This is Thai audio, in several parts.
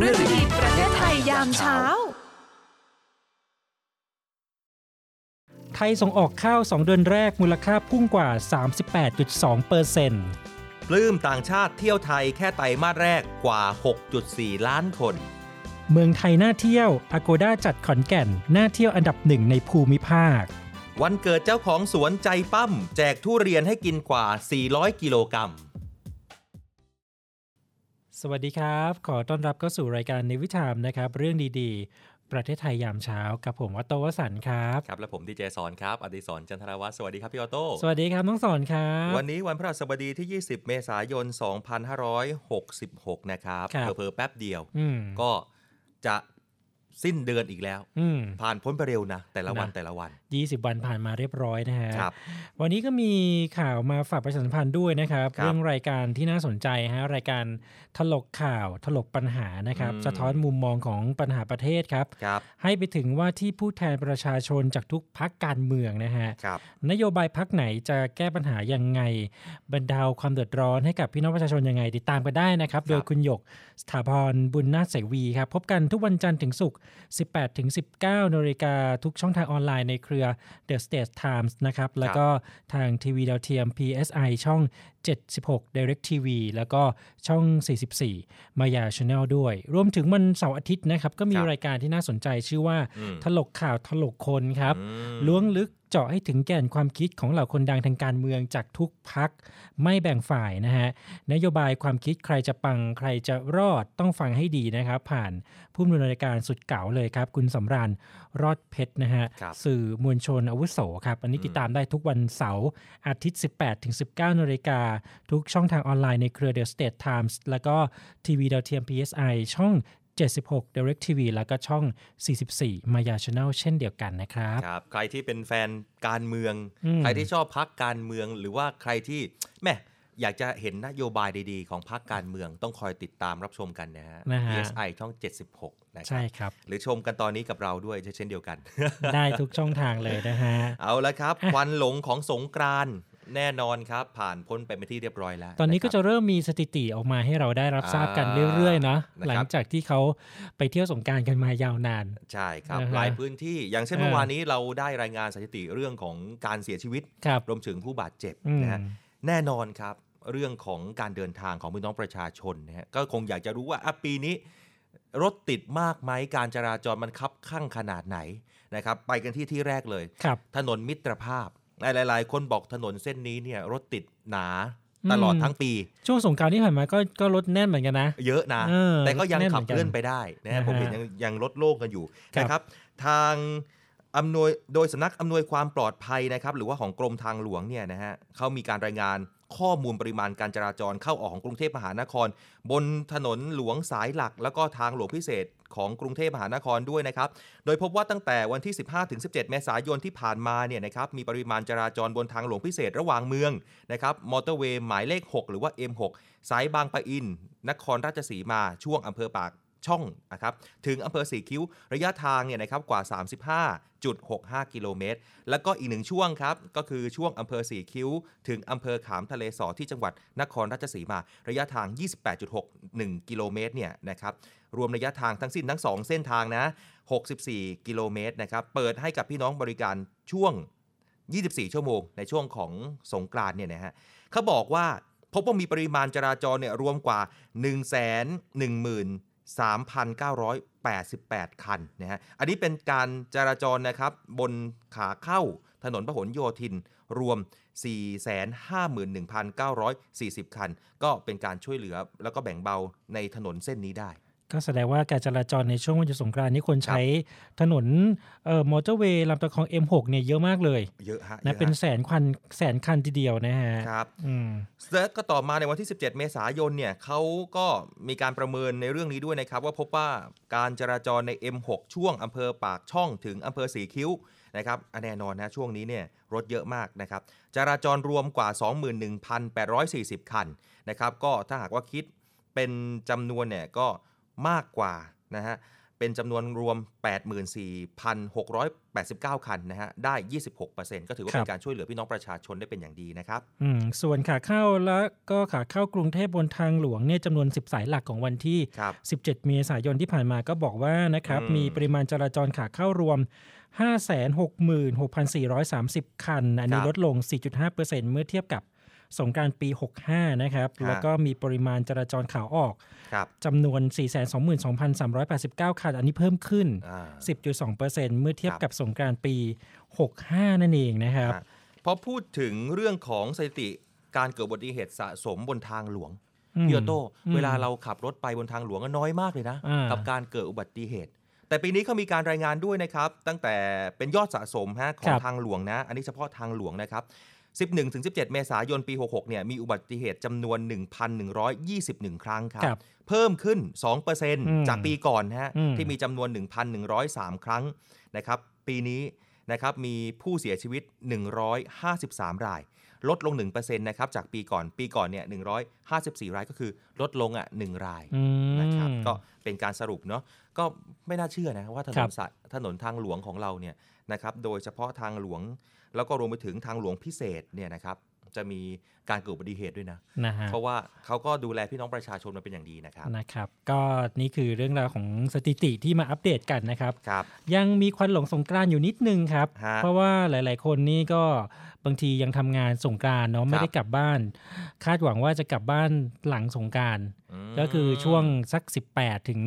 ามเรื่องดีๆประเทศไทยยามเช้า ไทยส่งออกข้าว 2 เดือนแรกมูลค่าพุ่งกว่า 38.2เปอร์เซ็นต์ปลื้มต่างชาติเที่ยวไทยแค่ไตรมาสแรกกว่า 6.4 ล้านคน เมืองไทยน่าเที่ยว Agoda จัดขอนแก่นน่าเที่ยวอันดับหนึ่งในภูมิภาค วันเกิดเจ้าของสวนใจปั้ม แจกทุเรียนให้กินกว่า 400 กิโลกรัม สวัสดีครับ ขอต้อนรับเข้าสู่รายการในวิถามนะครับ เรื่องดีๆ ประเทศไทยยามเช้ากับผมวัตโตวสันต์ครับ ครับ และผมดีเจสอนครับ อดิศรจันทรวัฒน์สวัสดีครับพี่ออโต้สวัสดีครับน้องสอนครับ วันนี้วันพฤหัสบดีที่ 20 เมษายน 2566 นะครับครับเผลอๆแป๊บเดียว อืม ก็จะสิ้นเดือนอีกแล้ว อืม ผ่านพ้นไปเร็วนะ แต่ละวันนะ แต่ละวัน 20 วันผ่านมาเรียบร้อยนะฮะครับวันนี้ก็มีข่าวมาฝากประชาสัมพันธ์ด้วยนะครับครับเรื่องรายการที่น่าสนใจฮะรายการถลกข่าวถลกปัญหานะครับอืมสะท้อนมุมมองของปัญหาประเทศครับครับให้ไปถึงว่าที่ผู้แทนประชาชนจากทุกพักการเมืองนะฮะครับนโยบายพักไหนจะแก้ปัญหายังไงบรรเทาความเดือดร้อนให้กับพี่น้องประชาชนยังไง ติดตามกันได้นะครับโดยคุณหยกสถาพรบุญนาถเสวีครับพบกันทุกวันจันทร์ถึงศุกร์18ถึง19นาฬิกาทุกช่องทางออนไลน์ในเครือ The State Times นะครับ แล้วก็ทางทีวีดาวเทียม PSI ช่อง 76 Direct TV แล้วก็ช่อง 44 มายาช n แนลด้วย รวมถึงวันเสาร์อาทิตย์นะครับ ก็มีครับรายการที่น่าสนใจชื่อว่าอืมถลกข่าวถลกคนครับอืมล้วงลึกเจาะให้ถึงแก่นความคิดของเหล่าคนดังทางการเมืองจากทุกพรรคไม่แบ่งฝ่ายนะฮะ นโยบายความคิดใครจะปังใครจะรอดต้องฟังให้ดีนะครับ ผ่านผู้ดำเนินรายการสุดเก๋าเลยครับ คุณสำราญรอดเพชรนะฮะครับสื่อมวลชนอาวุโสครับ อันนี้ติดตามได้ทุกวันเสาร์อาทิตย์ 18ถึง19นาฬิกาทุกช่องทางออนไลน์ในเครือ The State Times แล้วก็ทีวีดาวเทียม PSI ช่อง 76 Direct TV แล้วก็ช่อง 44 Maya Channel เช่นเดียวกันนะครับ ครับ ใครที่เป็นแฟนการเมืองอืมใครที่ชอบพักการเมือง หรือว่าใครที่แหม่อยากจะเห็นนโยบายดีๆ ของพักการเมืองต้องคอยติดตามรับชมกันนะฮะนะฮะ PSI ช่อง 76 นะคใช่รับครับ หรือชมกันตอนนี้กับเราด้วยเช่นเดียวกัน ได้ทุกช่องทางเลยนะฮะ เอาละครับอะควันหลงของสงกรานต์ แน่นอนครับ ผ่านพ้นไปเป็นที่เรียบร้อยแล้ว ตอนนี้ก็คจะรับเริ่มมีสถิติออกมาให้เราได้รับทราบกันเรื่อยๆเนาะนะครับหลังจากที่เขาไปเที่ยวสงกรารกันมายาวนาน ใช่ครับนะฮะหลายพื้นที่อย่างเช่นเออเมื่อวานนี้เราได้รายงานสถิติเรื่องของการเสียชีวิตครับรวมถึงผู้บาดเจ็บอืมนะฮะแน่นอนครับเรื่องของการเดินทางของพี่น้องประชาชนนะฮะก็คงอยากจะรู้ว่าอะปีนี้รถติดมากไหมการจราจรมันคับข้างขนาดไหนนะครับ ไปกันที่ที่แรกเลยครับถนนมิตรภาพ หลายๆ คนบอกถนนเส้นนี้เนี่ยรถติดหนาอืมตลอดทั้งปี ช่วงสงกรารที่ผ่านมาก็ก็รถแน่นเหมือนกันนะ เยอะนะเออแต่ก็ยังแน่นเหมืขัอบนกันเคลื่อนไปได้นะฮะนะฮะผมเห็นยังยังลดโล่งกันอยู่ครับนะครับ ทางอำนวยโดยสำนักอำนวยความปลอดภัยนะครับ หรือว่าของกรมทางหลวงเนี่ยนะฮะเขามีการรายงาน ข้อมูลปริมาณการจราจรเข้าออกของกรุงเทพมหานคร บนถนนหลวงสายหลัก แล้วก็ทางหลวงพิเศษของกรุงเทพมหานครด้วยนะครับ โดยพบว่าตั้งแต่วันที่ 15-17 เมษายนที่ผ่านมาเนี่ยนะครับ มีปริมาณจราจรบนทางหลวงพิเศษระหว่างเมืองนะครับ มอเตอร์เวย์หมายเลข 6 หรือว่า M6 สายบางปะอิน นครราชสีมา ช่วงอำเภอปาก ช่องนะครับถึงอำเภอสีคิ้วระยะทางเนี่ยนะครับกว่า 35.65 กิโลเมตร แล้วก็อีกหนึ่งช่วงครับ ก็คือช่วงอำเภอสีคิ้ว ถึงอำเภอขามทะเลสอที่จังหวัดนครราชสีมา ระยะทาง 28.61 กิโลเมตรเนี่ยนะครับรวมระยะทางทั้งสิ้นทั้ง 2 เส้นทางนะ 64 กิโลเมตรนะครับเปิดให้กับพี่น้องบริการช่วง 24 ชั่วโมง ในช่วงของสงกรานเนี่ยนะฮะเขาบอกว่าพบว่ามีปริมาณจราจรเนี่ยรวมกว่า 1 1 1 3,988 คันนะฮะ อันนี้เป็นการจราจรนะครับบนขาเข้าถนนพหลโยธินรวม 451,940 คัน ก็เป็นการช่วยเหลือแล้วก็แบ่งเบาในถนนเส้นนี้ได้ ก็แสดงว่าการจราจรในช่วงวันหยุดสงกรานต์นี่คนใช้ถนนเอ่อมอเตอร์เวย์ลำตะคอง M6 เนี่ยเยอะมากเลย เยอะฮะนะยอเป็นฮะแสนคันแสนคันทีเดียวนะฮะครับอืมแล้วก็ต่อมาในวันที่ 17 เมษายนเนี่ยเขาก็มีการประเมินในเรื่องนี้ด้วยนะครับว่าพบว่าการจราจรใน M6 ช่วงอำเภอปากช่องถึงอำเภอสีคิ้วนะครับอะแน่นอนนะช่วงนี้เนี่ยรถเยอะมากนะครับจราจรรวมกว่า 21,840 คันนะครับก็ถ้าหากว่าคิดเป็นจำนวนเนี่ยก็ มากกว่านะฮะเป็นจำนวนรวม 84,689 คันนะฮะ ได้ 26%ก็ถือว่าครัเป็บนการช่วยเหลือพี่น้องประชาชนได้เป็นอย่างดีนะครับอืมส่วนขาเข้าแล้วก็ขาเข้ากรุงเทพบนทางหลวงเนี่ยจำนวน 10 สายหลักของวันที่ครับ17 เมษายนที่ผ่านมาก็บอกว่านะครับอืมมีปริมาณจราจรขาเข้ารวม 566,430 คัน อันนี้ลดลง 4.5%เมื่อเทียบกับ สงกรารปี 65 นะครับ แล้วก็มีปริมาณจราจรขาออกครับจำนวน 422,389 คัน อันนี้เพิ่มขึ้นอ่า10.2%เมื่อเทียบครับกับสงกรารปี 65 นั่นเองนะครับฮะพอพูดถึงเรื่องของสถิติการเกิดอุบัติเหตุสะสมบนทางหลวงอืมพี่ออโต้อืมเวลาเราขับรถไปบนทางหลวงก็น้อยมากเลยนะอ่ากักับการเกิดอุบัติเหตุ แต่ปีนี้เขามีการรายงานด้วยนะครับ ตั้งแต่เป็นยอดสะสมฮะของทางหลวงนะ อันนี้เฉพาะทางหลวงนะครับ 11ถึง17 เมษายนปี 66 เนี่ยมีอุบัติเหตุจำนวน 1,121 ครั้งครับครับเพิ่มขึ้นม2%จากปีก่อนนะฮะอืมที่มีจำนวน 1,103 ครั้งนะครับ ปีนี้นะครับมีผู้เสียชีวิต 153 ราย ลดลง 1%นะครับจากปีก่อนปีก่อนเนี่ย154 รายก็คือลดลงอะ 1 รายอืมนะครับก็เป็นการสรุปเนาะก็ไม่น่าเชื่อนะว่าถนครันบสายถนนทางหลวงของเราเนี่ยนะครับโดยเฉพาะทางหลวง แล้วก็รวมไปถึงทางหลวงพิเศษเนี่ยนะครับ จะมีการเกิดอุบัติเหตุด้วยนะนะฮะเพราะว่าเขาก็ดูแลพี่น้องประชาชนมาเป็นอย่างดีนะครับนะครับ ก็นี่คือเรื่องราวของสถิติที่มาอัปเดตกันนะครับครับ ยังมีควันหลงสงกรานต์อยู่นิดนึงครับฮะเพราะว่าหลาย ๆ คนนี่ก็บางทียังทำงานสงกรานต์เนาะไม่ได้กลับบ้าน คาดหวังว่าจะกลับบ้านหลังสงกรานต์มก็คือช่วงสัก 18 ถึง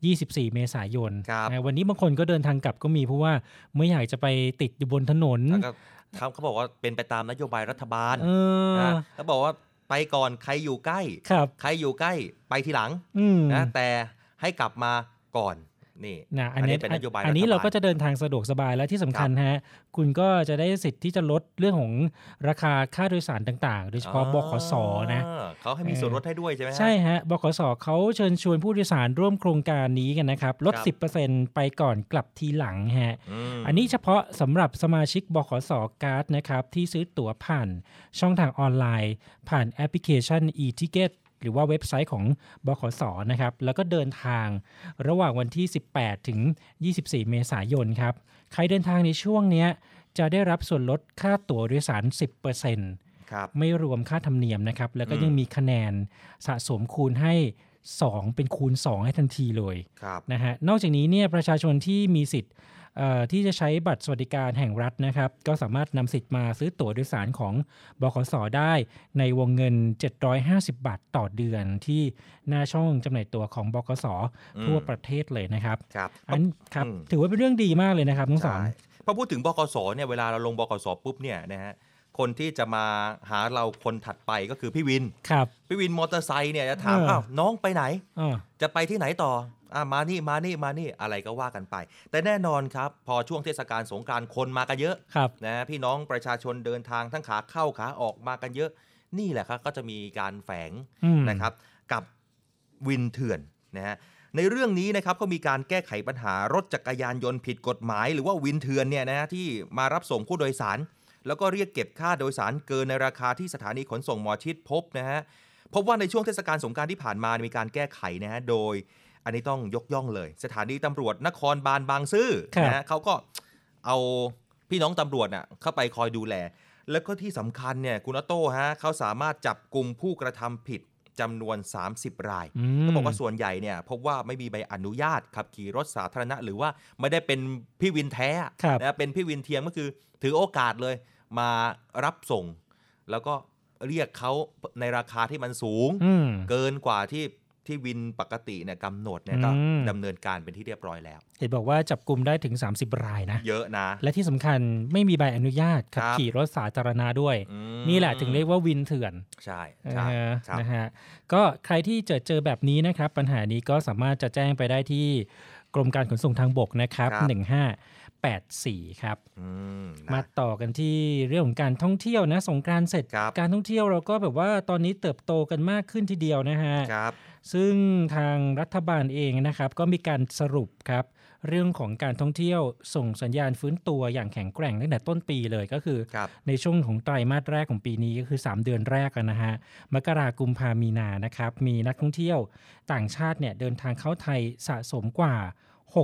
24 เมษายนครับนะวันนี้บางคนก็เดินทางกลับก็มีเพราะว่าไม่อยากจะไปติดอยู่บนถนนแล้วก็ ทำเขาบอกว่าเป็นไปตามนโยบายรัฐบาลเออนะแล้วบอกว่าไปก่อนใครอยู่ใกล้ครับใครอยู่ใกล้ไปทีหลังอืมนะแต่ให้กลับมาก่อน นี่นะอันนี้เป็นนโยบายอันนี้ฐบลเราก็จะเดินทางสะดวกสบายและที่สำคัญฮะคุณก็จะได้สิทธิ์ที่จะลดเรื่องของราคาค่าโดยสารต่างๆ โดยเฉพาะบขสนะอ่าเขาให้มีส่วนลดให้ด้วยใช่ไหมฮะใช่ฮะบขสเขาเชิญชวนผู้โดยสารร่วมโครงการนี้กันนะครับลดครับ10%ไปก่อนกลับทีหลังฮะมอันนี้เฉพาะสำหรับสมาชิกบขสการ์ดนะครับที่ซื้อตั๋วผ่านช่องทางออนไลน์ ผ่านแอปพลิเคชัน e-ticket หรือว่าเว็บไซต์ของบขสนะครับ แล้วก็เดินทางระหว่างวันที่ 18 ถึง 24 เมษายนครับ ใครเดินทางในช่วงเนี้ยจะได้รับส่วนลดค่าตั๋วโดยสาร 10%ครับไม่รวมค่าธรรมเนียมนะครับ แล้วก็อืมยังมีคะแนนสะสมคูณให้ 2 เป็นคูณ 2 ให้ทันทีเลยครับนะฮะ นอกจากนี้เนี่ยประชาชนที่มีสิทธิ์เอ่อ ที่จะใช้บัตรสวัสดิการแห่งรัฐนะครับ ก็สามารถนำสิทธิ์มาซื้อตั๋วโดยสารของบขสได้ในวงเงิน 750 บาทต่อเดือนที่หน้าช่องจำหน่ายตั๋วของบขสทั่วประเทศเลยนะครับครับอันครับอืมถือว่าเป็นเรื่องดีมากเลยนะครับทั้งสองใช่พอพูดถึงบกสเนี่ยเวลาเราลงบกสปุ๊บเนี่ยนะฮะคนที่จะมาหาเราคนถัดไปก็คือพี่วิน ครับ พี่วินมอเตอร์ไซค์เนี่ยจะถามเอออ้าวน้องไปไหนอ่าจะไปที่ไหนต่ออะ มานี่มานี่มานี่อะไรก็ว่ากันไป แต่แน่นอนครับ พอช่วงเทศกาลสงกรานต์คนมากันเยอะครับนะพี่น้องประชาชนเดินทางทั้งขาเข้าขาออกมากันเยอะ นี่แหละครับก็จะมีการแฝงอืมนะครับกับวินเถื่อนนะฮะในเรื่องนี้นะครับก็มีการแก้ไขปัญหารถจักรยานยนต์ผิดกฎหมาย หรือว่าวินเถื่อนเนี่ยนะฮะที่มารับส่งผู้โดยสาร แล้วก็เรียกเก็บค่าโดยสารเกินในราคาที่สถานีขนส่งหมอชิดพบนะฮะพบว่าในช่วงเทศกาลสงกรานต์ที่ผ่านมามีการแก้ไขนะฮะโดย อันนี้ต้องยกย่องเลย สถานีตำรวจนครบาลบางซื่อครับนะฮะเขาก็เอาพี่น้องตำรวจน่ะเข้าไปคอยดูแล แล้วก็ที่สำคัญเนี่ยคุณออโต้ฮะเขาสามารถจับกลุ่มผู้กระทำผิดจำนวน 30 รายอืมก็บอกว่าส่วนใหญ่เนี่ยพบว่าไม่มีใบอนุญาตขับขี่รถสาธารณะ หรือว่าไม่ได้เป็นพี่วินแท้ครับนะเป็นพี่วินเทียมก็คือถือโอกาสเลยมารับส่ง แล้วก็เรียกเขาในราคาที่มันสูงอืมเกินกว่าที่ ที่วินปกติเนี่ยกำหนดเนี่ยก็อืม ดำเนินการเป็นที่เรียบร้อยแล้ว เห็นบอกว่าจับกลุ่มได้ถึง 30 รายนะ เยอะนะ และที่สำคัญไม่มีใบอนุญาตขับครับ ขี่รถสาธารณะด้วย อืมนี่แหละถึงเรียกว่าวินเถื่อนใช่นะใช่ฮะครับ นะฮะก็ใครที่เจอเจอแบบนี้นะครับ ปัญหานี้ก็สามารถจะแจ้งไปได้ที่กรมการขนส่งทางบกนะครับ1584 ครับ อืมมานะต่อกันที่เรื่องของการท่องเที่ยวนะสงกรานต์เสร็จ ครับ การท่องเที่ยวเราก็แบบว่าตอนนี้เติบโตกันมากขึ้นทีเดียวนะฮะ ครับ ซึ่งทางรัฐบาลเองนะครับก็มีการสรุปครับเรื่องของการท่องเที่ยวส่งสัญญาณฟื้นตัวอย่างแข็งแกร่งตั้งแต่ต้นปีเลยก็คือครับในช่วงของไตรมาสแรกของปีนี้ก็คือ 3 เดือนแรกอะนะฮะมกรากุมภามีนานะครับมีนักท่องเที่ยวต่างชาติเนี่ยเดินทางเข้าไทยสะสมกว่า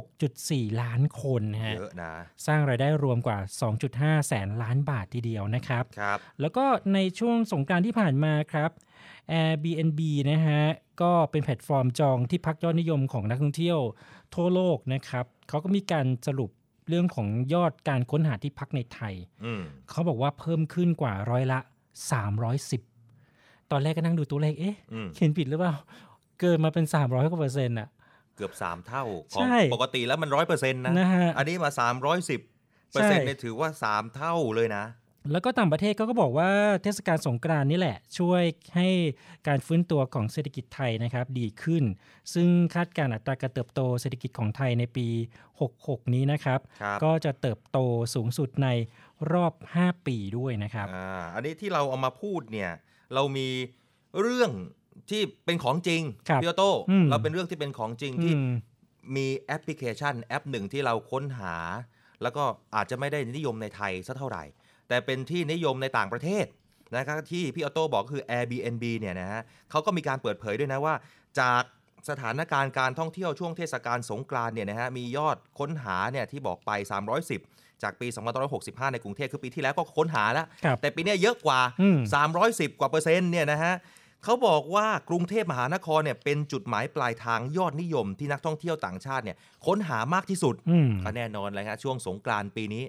6.4 ล้านคนนะฮะเยอะนะสร้างรายได้รวมกว่า 2.5 แสนล้านบาททีเดียวนะครับครับ แล้วก็ในช่วงสงกรานต์ที่ผ่านมาครับ Airbnb นะฮะก็เป็นแพลตฟอร์มจองที่พักยอดนิยมของนักท่องเที่ยวทั่วโลกนะครับเขาก็มีการสรุปเรื่องของยอดการค้นหาที่พักในไทยอืมเขาบอกว่าเพิ่มขึ้นกว่าร้อยละ 310 ตอนแรกก็นั่งดูตัวเลข เอ๊ะอืมเขียนผิดหรือเปล่า เกินมาเป็น 300กว่าเปอร์เซ็นต์อะเกือบ 3 เท่า ของใช่ปกติแล้วมันร้อยเปอร์เซ็นต์นะนะฮะอันนี้มา 310เปอร์เซ็นต์เนี่ยถือว่า 3 เท่าเลยนะ แล้วก็ต่างประเทศเขาก็บอกว่าเทศกาลสงกรานต์นี่แหละ ช่วยให้การฟื้นตัวของเศรษฐกิจไทยนะครับดีขึ้น ซึ่งคาดการณ์อัตราการเติบโตเศรษฐกิจของไทยในปี 66 นี้นะครับครับก็จะเติบโตสูงสุดในรอบ 5 ปีด้วยนะครับอ่าอันนี้ที่เราเอามาพูดเนี่ยเรามีเรื่องที่เป็นของจริงครับพี่ออโต้อืมเราเป็นเรื่องที่เป็นของจริงที่อืมมีแอปพลิเคชันแอปหนึ่งที่เราค้นหา แล้วก็อาจจะไม่ได้นิยมในไทยสักเท่าไหร่ แต่เป็นที่นิยมในต่างประเทศนะครับที่พี่ออโต้บอกก็คือ Airbnb เนี่ยนะฮะเขาก็มีการเปิดเผยด้วยนะว่า จากสถานการณ์การท่องเที่ยวช่วงเทศกาลสงกรานต์เนี่ยนะฮะมียอดค้นหาเนี่ยที่บอกไป 310 จากปี2565 ในกรุงเทพคือปีที่แล้วก็ค้นหาแล้วครับแต่ปีเนี้ยเยอะกว่าอืม310 กว่าเปอร์เซ็นต์เนี่ยนะฮะเขาบอกว่ากรุงเทพมหานครเนี่ยเป็นจุดหมายปลายทางยอดนิยมที่นักท่องเที่ยวต่างชาติเนี่ยค้นหามากที่สุดอืมก็แน่นอนเลยฮะช่วงสงกรานต์ปีนี้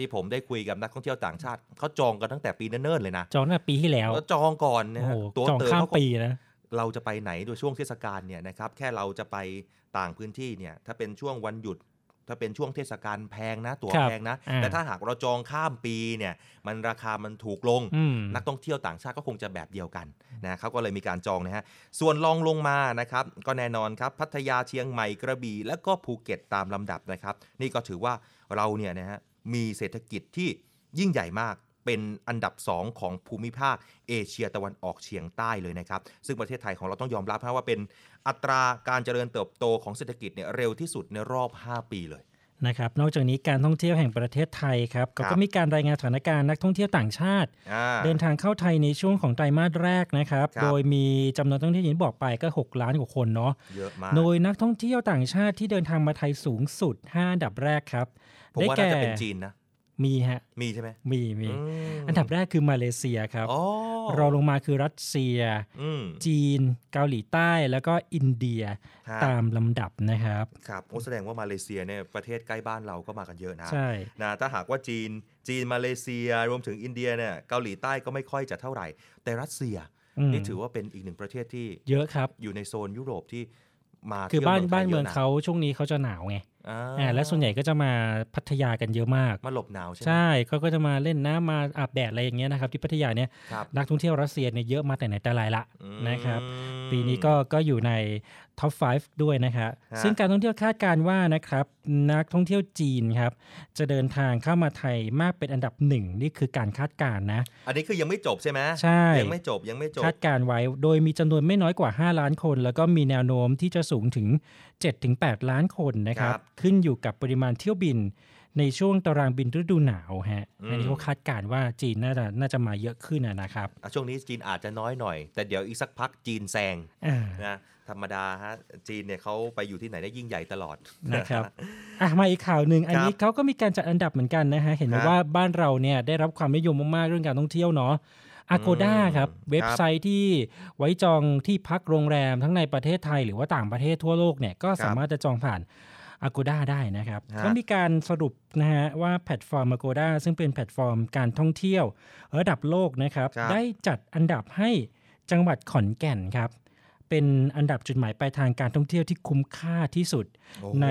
ที่ผมได้คุยกับนักท่องเที่ยวต่างชาติเขาจองกันตั้งแต่ปีเนิ่นๆเลยนะจองตั้งแต่ปีที่แล้วแล้วจองก่อนนะโอ้ฮะโหตัวจองเติมข้ามเขาก็ปีนะเราจะไปไหนโดยช่วงเทศกาลเนี่ยนะครับแค่เราจะไปต่างพื้นที่เนี่ยถ้าเป็นช่วงวันหยุด ถ้าเป็นช่วงเทศกาลแพงนะ ตั๋วครับแพงนะอ่าแต่ถ้าหากเราจองข้ามปีเนี่ยมันราคามันถูกลงอืมนักท่องเที่ยวต่างชาติก็คงจะแบบเดียวกันนะเขาก็เลยมีการจองนะฮะส่วนลองลงมานะครับก็แน่นอนครับพัทยาเชียงใหม่กระบี่ และก็ภูเก็ตตามลำดับนะครับ นี่ก็ถือว่าเราเนี่ยนะฮะ มีเศรษฐกิจที่ยิ่งใหญ่มากเป็นอันดับ 2 ของภูมิภาคเอเชียตะวันออกเฉียงใต้เลยนะครับ ซึ่งประเทศไทยของเราต้องยอมรับว่าเป็นอัตราการเจริญเติบโตของเศรษฐกิจเนี่ยเร็วที่สุดในรอบ 5 ปีเลย นะครับนอกจากนี้การท่องเที่ยวแห่งประเทศไทยครับเขาครัก็บมีการรายงานสถานการณ์นักท่องเที่ยวต่างชาติอ่าเดินทางเข้าไทยในช่วงของไตรมาสแรกนะครับครับโดยมีจำนวนนักท่องเที่ยวอย่างที่บอกไปก็ 6 ล้านกว่าคนเนาะเยอะมากโดยนักท่องเที่ยวต่างชาติที่เดินทางมาไทยสูงสุด 5 อันดับแรกครับผมได้ว่าแก่น่าจะเป็นจีนนะมีฮะมีใช่ไหมมีมีอืมอันดับแรกคือมาเลเซียครับอ๋อ รองลงมาคือรัสเซียอืมจีน เกาหลีใต้แล้วก็อินเดียฮะตามลำดับนะครับ ครับโอ้แสดงว่ามาเลเซียเนี่ยประเทศใกล้บ้านเราก็มากันเยอะนะใช่นะถ้าหากว่าจีนจีนมาเลเซียรวมถึงอินเดียเนี่ยเกาหลีใต้ก็ไม่ค่อยจะเท่าไหร่ แต่รัสเซียอืมนี่ถือว่าเป็นอีกหนึ่งประเทศที่เยอะครับอยู่ในโซนยุโรปที่มาคือที่ยวบ้านไทยบ้านเมืองยะะเขาช่วงนี้เขาจะหนาวไง อ่าอ่าและส่วนใหญ่ก็จะมาพัทยากันเยอะมากมาหลบหนาวใช่ไหมใช่เขาก็จะมาเล่นน้ำมาอาบแดดอะไรอย่างเงี้ยนะครับที่พัทยาเนี่ยครับนักท่องเที่ยวรัสเซียเนี่ยเยอะมาแต่ไหนแต่ไรละอืมนะครับ ปีนี้ก็ก็อยู่ใน ท็อป 5 ด้วยนะครับฮะซึ่งการท่องเที่ยวคาดการณ์ว่านะครับนักท่องเที่ยวจีนครับจะเดินทางเข้ามาไทยมากเป็นอันดับหนึ่งนี่คือการคาดการณ์นะ อันนี้คือยังไม่จบใช่ไหมใช่ยังไม่จบยังไม่จบคาดการณ์ไว้ โดยมีจำนวนไม่น้อยกว่า 5 ล้านคน แล้วก็มีแนวโน้มที่จะสูงถึง 7-8 ล้านคนนะครับครับขึ้นอยู่กับปริมาณเที่ยวบิน ในช่วงตารางบินฤดูหนาวฮะอืมอันนี้เขาคาดการณ์ว่าจีนน่าจะน่าจะมาเยอะขึ้นนะนะครับอะช่วงนี้จีนอาจจะน้อยหน่อย แต่เดี๋ยวอีกสักพักจีนแซงอ่านะธรรมดาฮะจีนเนี่ยเขาไปอยู่ที่ไหนได้ยิ่งใหญ่ตลอดนะครับอะมาอีกข่าวหนึ่งอันนี้เขาก็มีการจัดอันดับเหมือนกันนะฮะเห็นไหมครับว่าบ้านเราเนี่ยได้รับความนิยมมากๆเรื่องการท่องเที่ยวเนาะ Agoda อืมครับเว็บไซต์ที่ไว้จองที่พักโรงแรมทั้งในประเทศไทยหรือว่าต่างประเทศทั่วโลกเนี่ยก็สามารถจะจองผ่าน Agoda ได้นะครับฮะก็มีการสรุปนะฮะว่าแพลตฟอร์ม Agoda ซึ่งเป็นแพลตฟอร์มการท่องเที่ยว ระดับโลกนะครับครับได้จัดอันดับให้จังหวัดขอนแก่นครับเป็นอันดับจุดหมายปลายทางการท่องเที่ยวที่คุ้มค่าที่สุดโอ้ใน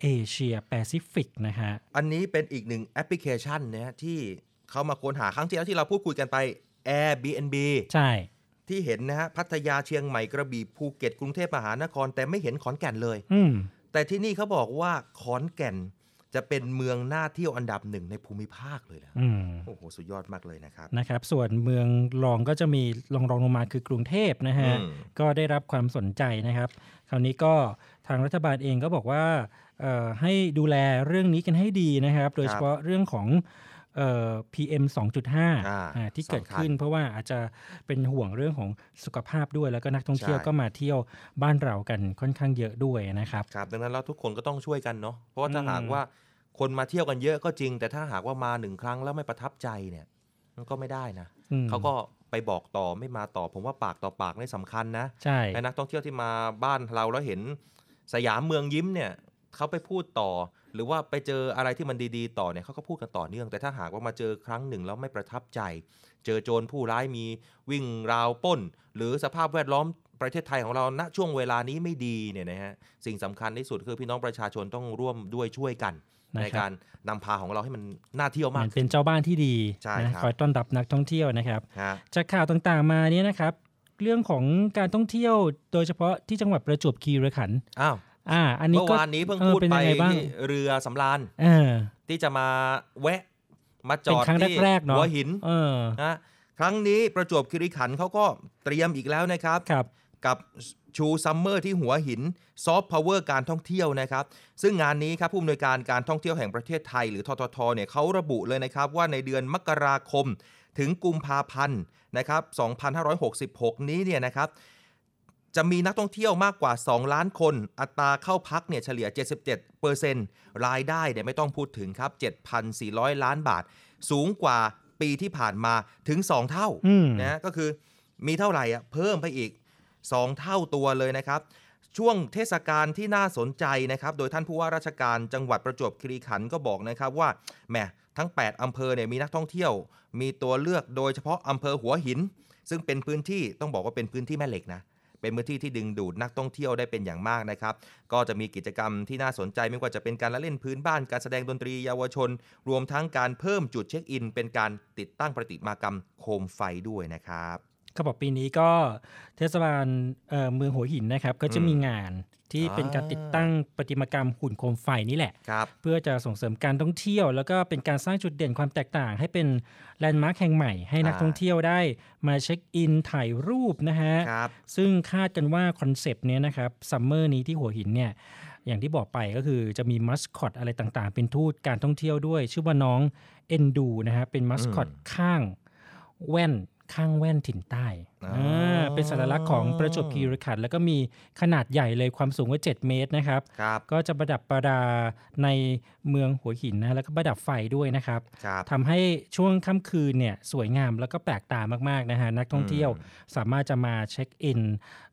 เอเชียแปซิฟิกนะฮะ อันนี้เป็นอีกหนึ่งแอปพลิเคชันนะฮะที่เขามาค้นหาครั้งที่แล้วที่เราพูดคุยกันไป Airbnb ใช่ ที่เห็นนะฮะ พัทยาเชียงใหม่กระบี่ภูเก็ตกรุงเทพมหานคร แต่ไม่เห็นขอนแก่นเลย อืม แต่ที่นี่เขาบอกว่าขอนแก่นจะเป็นเมืองน่าเที่ยวอันดับหนึ่งในภูมิภาคเลยนะอืมโอ้โห สุดยอดมากเลยนะครับ นะครับ ส่วนเมืองรองก็จะมีรองรองลงมาคือกรุงเทพนะฮะอืมก็ได้รับความสนใจนะครับ คราวนี้ก็ทางรัฐบาลเองก็บอกว่าเอ่อให้ดูแลเรื่องนี้กันให้ดีนะครับ โดยเฉพาะเรื่องของ เอ่อ PM 2.5อ่าอ่าที่เกิดสำคัญขึ้น เพราะว่าอาจจะเป็นห่วงเรื่องของสุขภาพด้วย แล้วก็นักท่องเที่ยวใช่ก็มาเที่ยวบ้านเรากันค่อนข้างเยอะด้วยนะครับครับดังนั้นเราทุกคนก็ต้องช่วยกันเนาะเพราะว่าถ้าอืมหากว่าคนมาเที่ยวกันเยอะก็จริง แต่ถ้าหากว่ามาหนึ่งครั้งแล้วไม่ประทับใจเนี่ยมันก็ไม่ได้นะอืมเขาก็ไปบอกต่อไม่มาต่อ ผมว่าปากต่อปากนี่สำคัญนะใช่ให้นักท่องเที่ยวที่มาบ้านเราแล้วเห็นสยามเมืองยิ้มเนี่ย เขาไปพูดต่อ หรือว่าไปเจออะไรที่มันดีๆ ต่อเนี่ยเขาก็พูดกันต่อเนื่อง แต่ถ้าหากว่ามาเจอครั้งหนึ่งแล้วไม่ประทับใจ เจอโจรผู้ร้ายมีวิ่งราวปล้น หรือสภาพแวดล้อมประเทศไทยของเราณช่วงเวลานี้ไม่ดีเนี่ยนะฮะสิ่งสำคัญที่สุดคือพี่น้องประชาชนต้องร่วมด้วยช่วยกันนะครับในการนำพาของเราให้มันน่าเที่ยวเหมามืกอนเป็นเจ้าบ้านที่ดีใช่นะครับคอยต้อนรับนักท่องเที่ยวนะครับฮะจากข่าวต่างๆมาเนี่ยนะครับเรื่องของการท่องเที่ยวโดยเฉพาะที่จังหวัดประจวบคีรีขันธ์อ้าว อ่า อันนี้เมื่อก็วานนี้เพิ่งเออพูดเป็นไปยังไงบ้างที่เรือสำราญเออที่จะมาแวะมาจอดเป็นครั้งที่แรกๆเนาะหัวหินเออนะครั้งนี้ประจวบคีรีขันธ์เขาก็เตรียมอีกแล้วนะครับครับกับชู summer ที่หัวหินซอฟต์พาวเวอร์การท่องเที่ยวนะครับ ซึ่งงานนี้ครับผู้อำนวยการการท่องเที่ยวแห่งประเทศไทย หรือทททเนี่ยเขาระบุเลยนะครับ ว่าในเดือนมกราคมถึงกุมภาพันธ์นะครับ 2566 นี้เนี่ยนะครับ จะมีนักท่องเที่ยวมากกว่า 2 ล้านคน อัตราเข้าพักเนี่ยเฉลี่ย 77%รายได้เนี่ยไม่ต้องพูดถึงครับ 7,400 ล้านบาท สูงกว่าปีที่ผ่านมาถึง 2 เท่าอืมนะก็คือมีเท่าไหร่อะเพิ่มไปอีก 2 เท่าตัวเลยนะครับ ช่วงเทศกาลที่น่าสนใจนะครับ โดยท่านผู้ว่าราชการจังหวัดประจวบคีรีขันธ์ก็บอกนะครับว่าแหมทั้ง 8 อำเภอเนี่ยมีนักท่องเที่ยว มีตัวเลือกโดยเฉพาะอำเภอหัวหิน ซึ่งเป็นพื้นที่ต้องบอกว่าเป็นพื้นที่แม่เหล็กนะ เป็นพื้นที่ที่ดึงดูดนักท่องเที่ยวได้เป็นอย่างมากนะครับ ก็จะมีกิจกรรมที่น่าสนใจไม่ว่าจะเป็นการละเล่นพื้นบ้าน การแสดงดนตรีเยาวชน รวมทั้งการเพิ่มจุดเช็คอิน เป็นการติดตั้งประติมากรรมโคมไฟด้วยนะครับเขาบอกปีนี้ก็เทศบาลเเมืองหัวหินนะครับ ก็จะมีงาน ที่เป็นการติดตั้งประติมากรรมหุ่นโคมไฟนี่แหละครับเพื่อจะส่งเสริมการท่องเที่ยว แล้วก็เป็นการสร้างจุดเด่นความแตกต่าง ให้เป็นแลนด์มาร์คแห่งใหม่ให้นักอ่าท่องเที่ยวได้มาเช็คอินถ่ายรูปนะฮะครับซึ่งคาดกันว่าคอนเซปต์เนี้ยนะครับ summer นี้ที่หัวหินเนี่ยอย่างที่บอกไปก็คือจะมีมัสคอตอะไรต่างๆ เป็นทูตการท่องเที่ยวด้วย ชื่อว่าน้องเอ็นดูนะฮะเป็นมัสคอตอืมค่างแว่นค่างแว่นถิ่นใต้อ๋ออ่าเป็นสัญลักษณ์ของประจวบคีรีขันธ์แล้วก็มีขนาดใหญ่เลยความสูงก็7เมตรนะครับครับ ก็จะประดับประดาในเมืองหัวหินนะแล้วก็ประดับไฟด้วยนะครับครับทำให้ช่วงค่ำคืนเนี่ยสวยงามแล้วก็แปลกตามากๆนะฮะนักท่องเที่ยวอืมสามารถจะมาเช็คอิน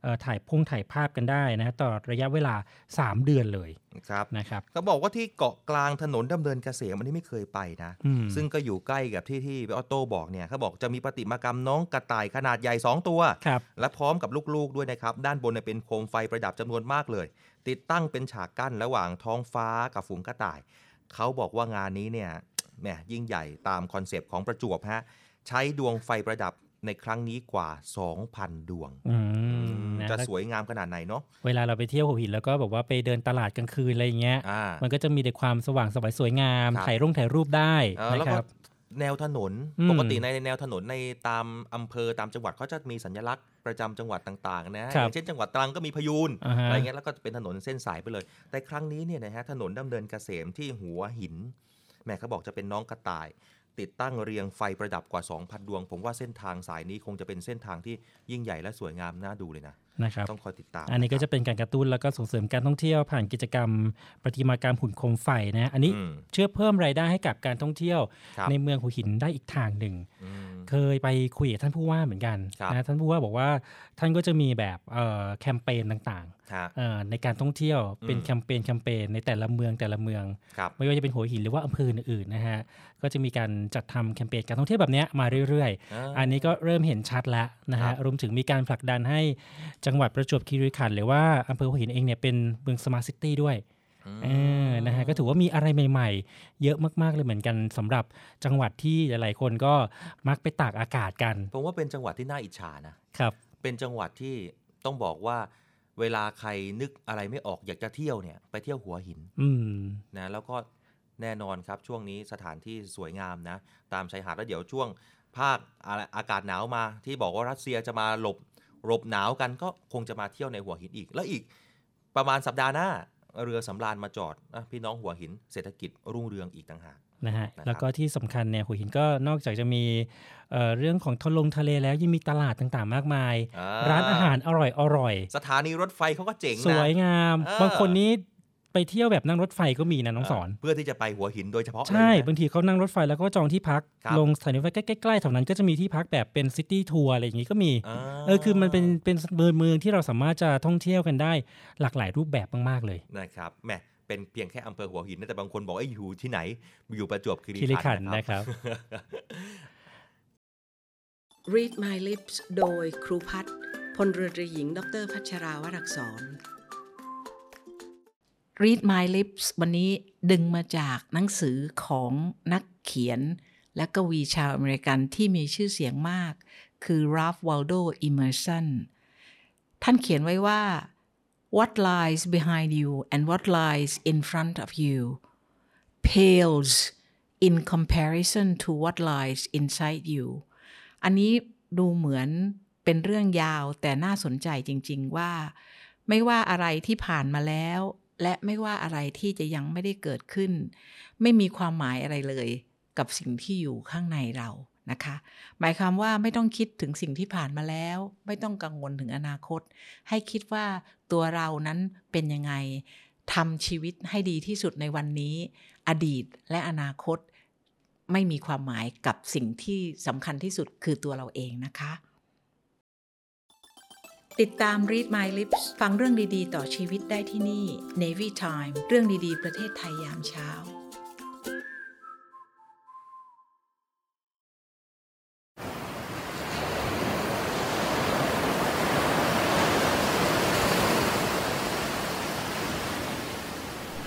เอ่อถ่ายพุ่งถ่ายภาพกันได้นะฮะต่อระยะเวลา 3 เดือนเลยครับนะครับเขาบอกว่าที่เกาะกลางถนนดำเนินเกษมอันนี้ไม่เคยไปนะอืมซึ่งก็อยู่ใกล้กับที่ที่พี่ออโต้บอกเนี่ยเขาบอกจะมีประติมากรรมน้องกระต่ายขนาดใหญ่2ตัวครับและพร้อมกับลูกๆด้วยนะครับ ด้านบนเนี่ยเป็นโคมไฟประดับจำนวนมากเลย ติดตั้งเป็นฉากกั้นระหว่างท้องฟ้ากับฝูงกระต่าย เขาบอกว่างานนี้เนี่ยแหมยิ่งใหญ่ตามคอนเซปต์ของประจวบฮะใช้ดวงไฟประดับในครั้งนี้กว่า 2,000 ดวงอืมนะจะแล้วสวยงามขนาดไหนเนาะเวลาเราไปเที่ยวหัวหินแล้วก็แบบว่าไปเดินตลาดกลางคืนอะไรอย่างเงี้ยอ่ามันก็จะมีแต่ความสว่างสวยสวยงามครับถ่ายรูปถ่ายรูปได้เออนะแล้วคก็รับ แนวถนนอืมปกติในแนวถนนในตามอำเภอตามจังหวัดเขาจะมีสัญลักษณ์ประจำจังหวัดต่างๆนะอย่างเช่นจังหวัดตรังก็มีพยูนอ่าฮะอะไรเงี้ยแล้วก็เป็นถนนเส้นสายไปเลย แต่ครั้งนี้เนี่ยนะฮะถนนดำเนินเกษมที่หัวหิน แม่เขาบอกจะเป็นน้องกระต่าย ติดตั้งเรียงไฟประดับกว่า 2,000 ดวง ผมว่าเส้นทางสายนี้คงจะเป็นเส้นทางที่ยิ่งใหญ่และสวยงามน่าดูเลยนะ นะครับต้องคอยติดตาม อันนี้ก็คจะรับเป็นการกระตุ้นแล้วก็ส่งเสริมการท่องเที่ยวผ่านกิจกรรม ประติมากรรมหุ่นโคมไฟนะอันนี้อืมเชื่อเพิ่มรายได้ให้กับการท่องเที่ยวครับในเมืองหัวหินได้อีกทางหนึ่งอืมเคยไปคุยกับท่านผู้ว่าเหมือนกันครับนะท่านผู้ว่าบอกว่าท่านก็จะมีแบบเอ่อแคมเปญต่างฮะเอ่อในการท่องเที่ยวเป็นอืมแคมเปญแคมเปญในแต่ละเมืองแต่ละเมืองครับไม่ว่าจะเป็นหัวหินหรือว่าอำเภออื่นๆนะฮะก็จะมีการจัดทำแคมเปญการท่องเที่ยวแบบเนี้ยมาเรื่อยๆ อันนี้ก็เริ่มเห็นชัดแล้วนะครัฮะบรวมถึงมีการผลักดันให้จังหวัดประจวบคีรีขันธ์หรือว่าอำเภอหัวหินเองเนี่ยเป็นเมืองสมาร์ทซิตี้ด้วยเออนะฮะก็ถือว่ามีอะไรใหม่ๆ เยอะมากๆเลยเหมือนกันสำหรับจังหวัดที่หลายๆคนก็มักไปตากอากาศกัน ผมว่าเป็นจังหวัดที่น่าอิจฉานะครับ เป็นจังหวัดที่ต้องบอกว่า เวลาใครนึกอะไรไม่ออกอยากจะเที่ยวเนี่ยไปเที่ยวหัวหินอืมนะแล้วก็แน่นอนครับช่วงนี้สถานที่สวยงามนะ ตามชายหาดแล้วเดี๋ยวช่วงภาคอะไรอากาศหนาวมาที่บอกว่ารัสเซียจะมาหลบหลบหนาวกันก็คงจะมาเที่ยวในหัวหินอีก แล้วอีกประมาณสัปดาห์หน้า เรือสำราญมาจอดนะพี่น้องหัวหินเศรษฐกิจรุ่งเรืองอีกต่างหาก นะฮะนะครับแล้วก็ที่สำคัญเนี่ยหัวหินก็นอกจากจะมีเอ่อเรื่องของทะลงทะเลแล้วยังมีตลาดต่างๆ มากมายอ่ร้านอาหารอร่อยอร่อยสถานีรถไฟเขาก็เจ๋งสนะวยงามเออบางคนนี้ไปเที่ยวแบบนั่งรถไฟก็มีนะน้องสอน เพื่อที่จะไปหัวหินโดยเฉพาะใช่เลยนะบางทีเขานั่งรถไฟแล้วก็จองที่พักครับลงสถานีรถไฟใกล้ๆแถวนั้นก็จะมีที่พักแบบเป็นซิตี้ทัวร์อะไรอย่างนี้ก็มีาเออคือมันเป็นเป็นเมืองเมืองที่เราสามารถจะท่องเที่ยวกันได้หลากหลายรูปแบบมากๆเลยนะครับแหม เป็นเพียงแค่อำเภอหัวหินนะแต่บางคนบอกไอ้ยอยู่ที่ไหน อยู่ประจวบคีคีรีรีขัขันนธ์ธ์นะนะคครัรับบ Read My Lips โดยครูพัฒน์พลเรือตรีหญิง ดรพัชราวรักษร Read My Lips วันนี้ดึงมาจากหนังสือของนักเขียน และกวีชาวอเมริกันที่มีชื่อเสียงมาก คือ Ralph Waldo Emerson ท่านเขียนไว้ว่า What lies behind you and what lies in front of you pales in comparison to what lies inside you อันนี้ดูเหมือนเป็นเรื่องยาวแต่น่าสนใจจริง ๆ ว่า ไม่ว่าอะไรที่ผ่านมาแล้ว และไม่ว่าอะไรที่จะยังไม่ได้เกิดขึ้น ไม่มีความหมายอะไรเลย กับสิ่งที่อยู่ข้างในเรา นะคะ หมายความว่าไม่ต้องคิดถึงสิ่งที่ผ่านมาแล้ว ไม่ต้องกังวลถึงอนาคต ให้คิดว่าตัวเรานั้นเป็นยังไงทำชีวิตให้ดีที่สุดในวันนี้ อดีตและอนาคต ไม่มีความหมายกับสิ่งที่สำคัญที่สุดคือตัวเราเองนะคะ ติดตาม Read My Lips ฟังเรื่องดีๆ ต่อชีวิตได้ที่นี่ Navy Time เรื่องดีๆ ประเทศไทยยามเช้า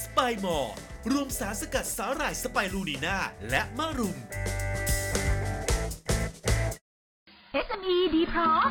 สไปมอร์รวมสารสกัดสาหร่ายสไปรูนีนาและมะรุม SME ดีพร้อม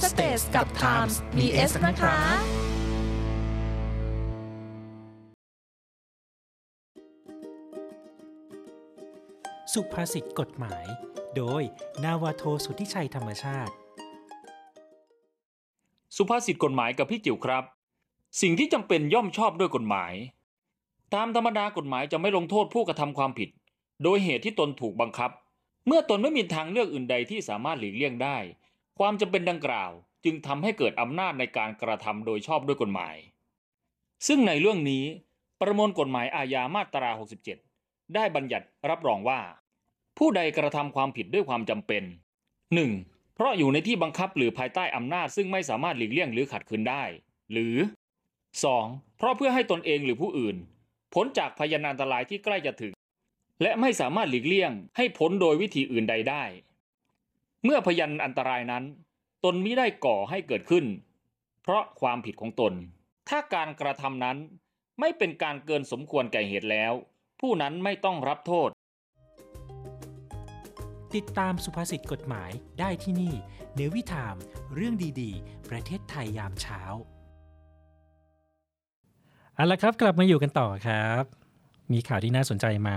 www.thestagetimes.com Stage กับ Times มี S นะคะสุภาษิตกฎหมาย โดย นาวาโทสุทธิชัยธรรมชาติ สุภาษิตกฎหมายกับพี่จิ๋วครับ สิ่งที่จำเป็นย่อมชอบด้วยกฎหมาย ตามธรรมดากฎหมายจะไม่ลงโทษผู้กระทำความผิด โดยเหตุที่ตนถูกบังคับ เมื่อตนไม่มีทางเลือกอื่นใดที่สามารถหลีกเลี่ยงได้ ความจำเป็นดังกล่าวจึงทำให้เกิดอำนาจในการกระทำโดยชอบด้วยกฎหมาย ซึ่งในเรื่องนี้ประมวลกฎหมายอาญามาตรา 67 ได้บัญญัติรับรองว่า ผู้ใดกระทำความผิดด้วยความจำเป็น 1. เพราะอยู่ในที่บังคับหรือภายใต้อำนาจซึ่งไม่สามารถหลีกเลี่ยงหรือขัดขืนได้ หรือ 2. เพราะเพื่อให้ตนเองหรือผู้อื่นพ้นจากพยานอันตรายที่ใกล้จะถึง และไม่สามารถหลีกเลี่ยงให้พ้นโดยวิธีอื่นใดได้ เมื่อพยานอันตรายนั้น ตนมิได้ก่อให้เกิดขึ้น เพราะความผิดของตน ถ้าการกระทำนั้นไม่เป็นการเกินสมควรแก่เหตุแล้ว ผู้นั้นไม่ต้องรับโทษ ติดตามสุภาษิตกฎหมายได้ที่นี่ เนวิทาม เรื่องดีๆ ประเทศไทยยามเช้าเอาละครับ กลับมาอยู่กันต่อครับ มีข่าวที่น่าสนใจมา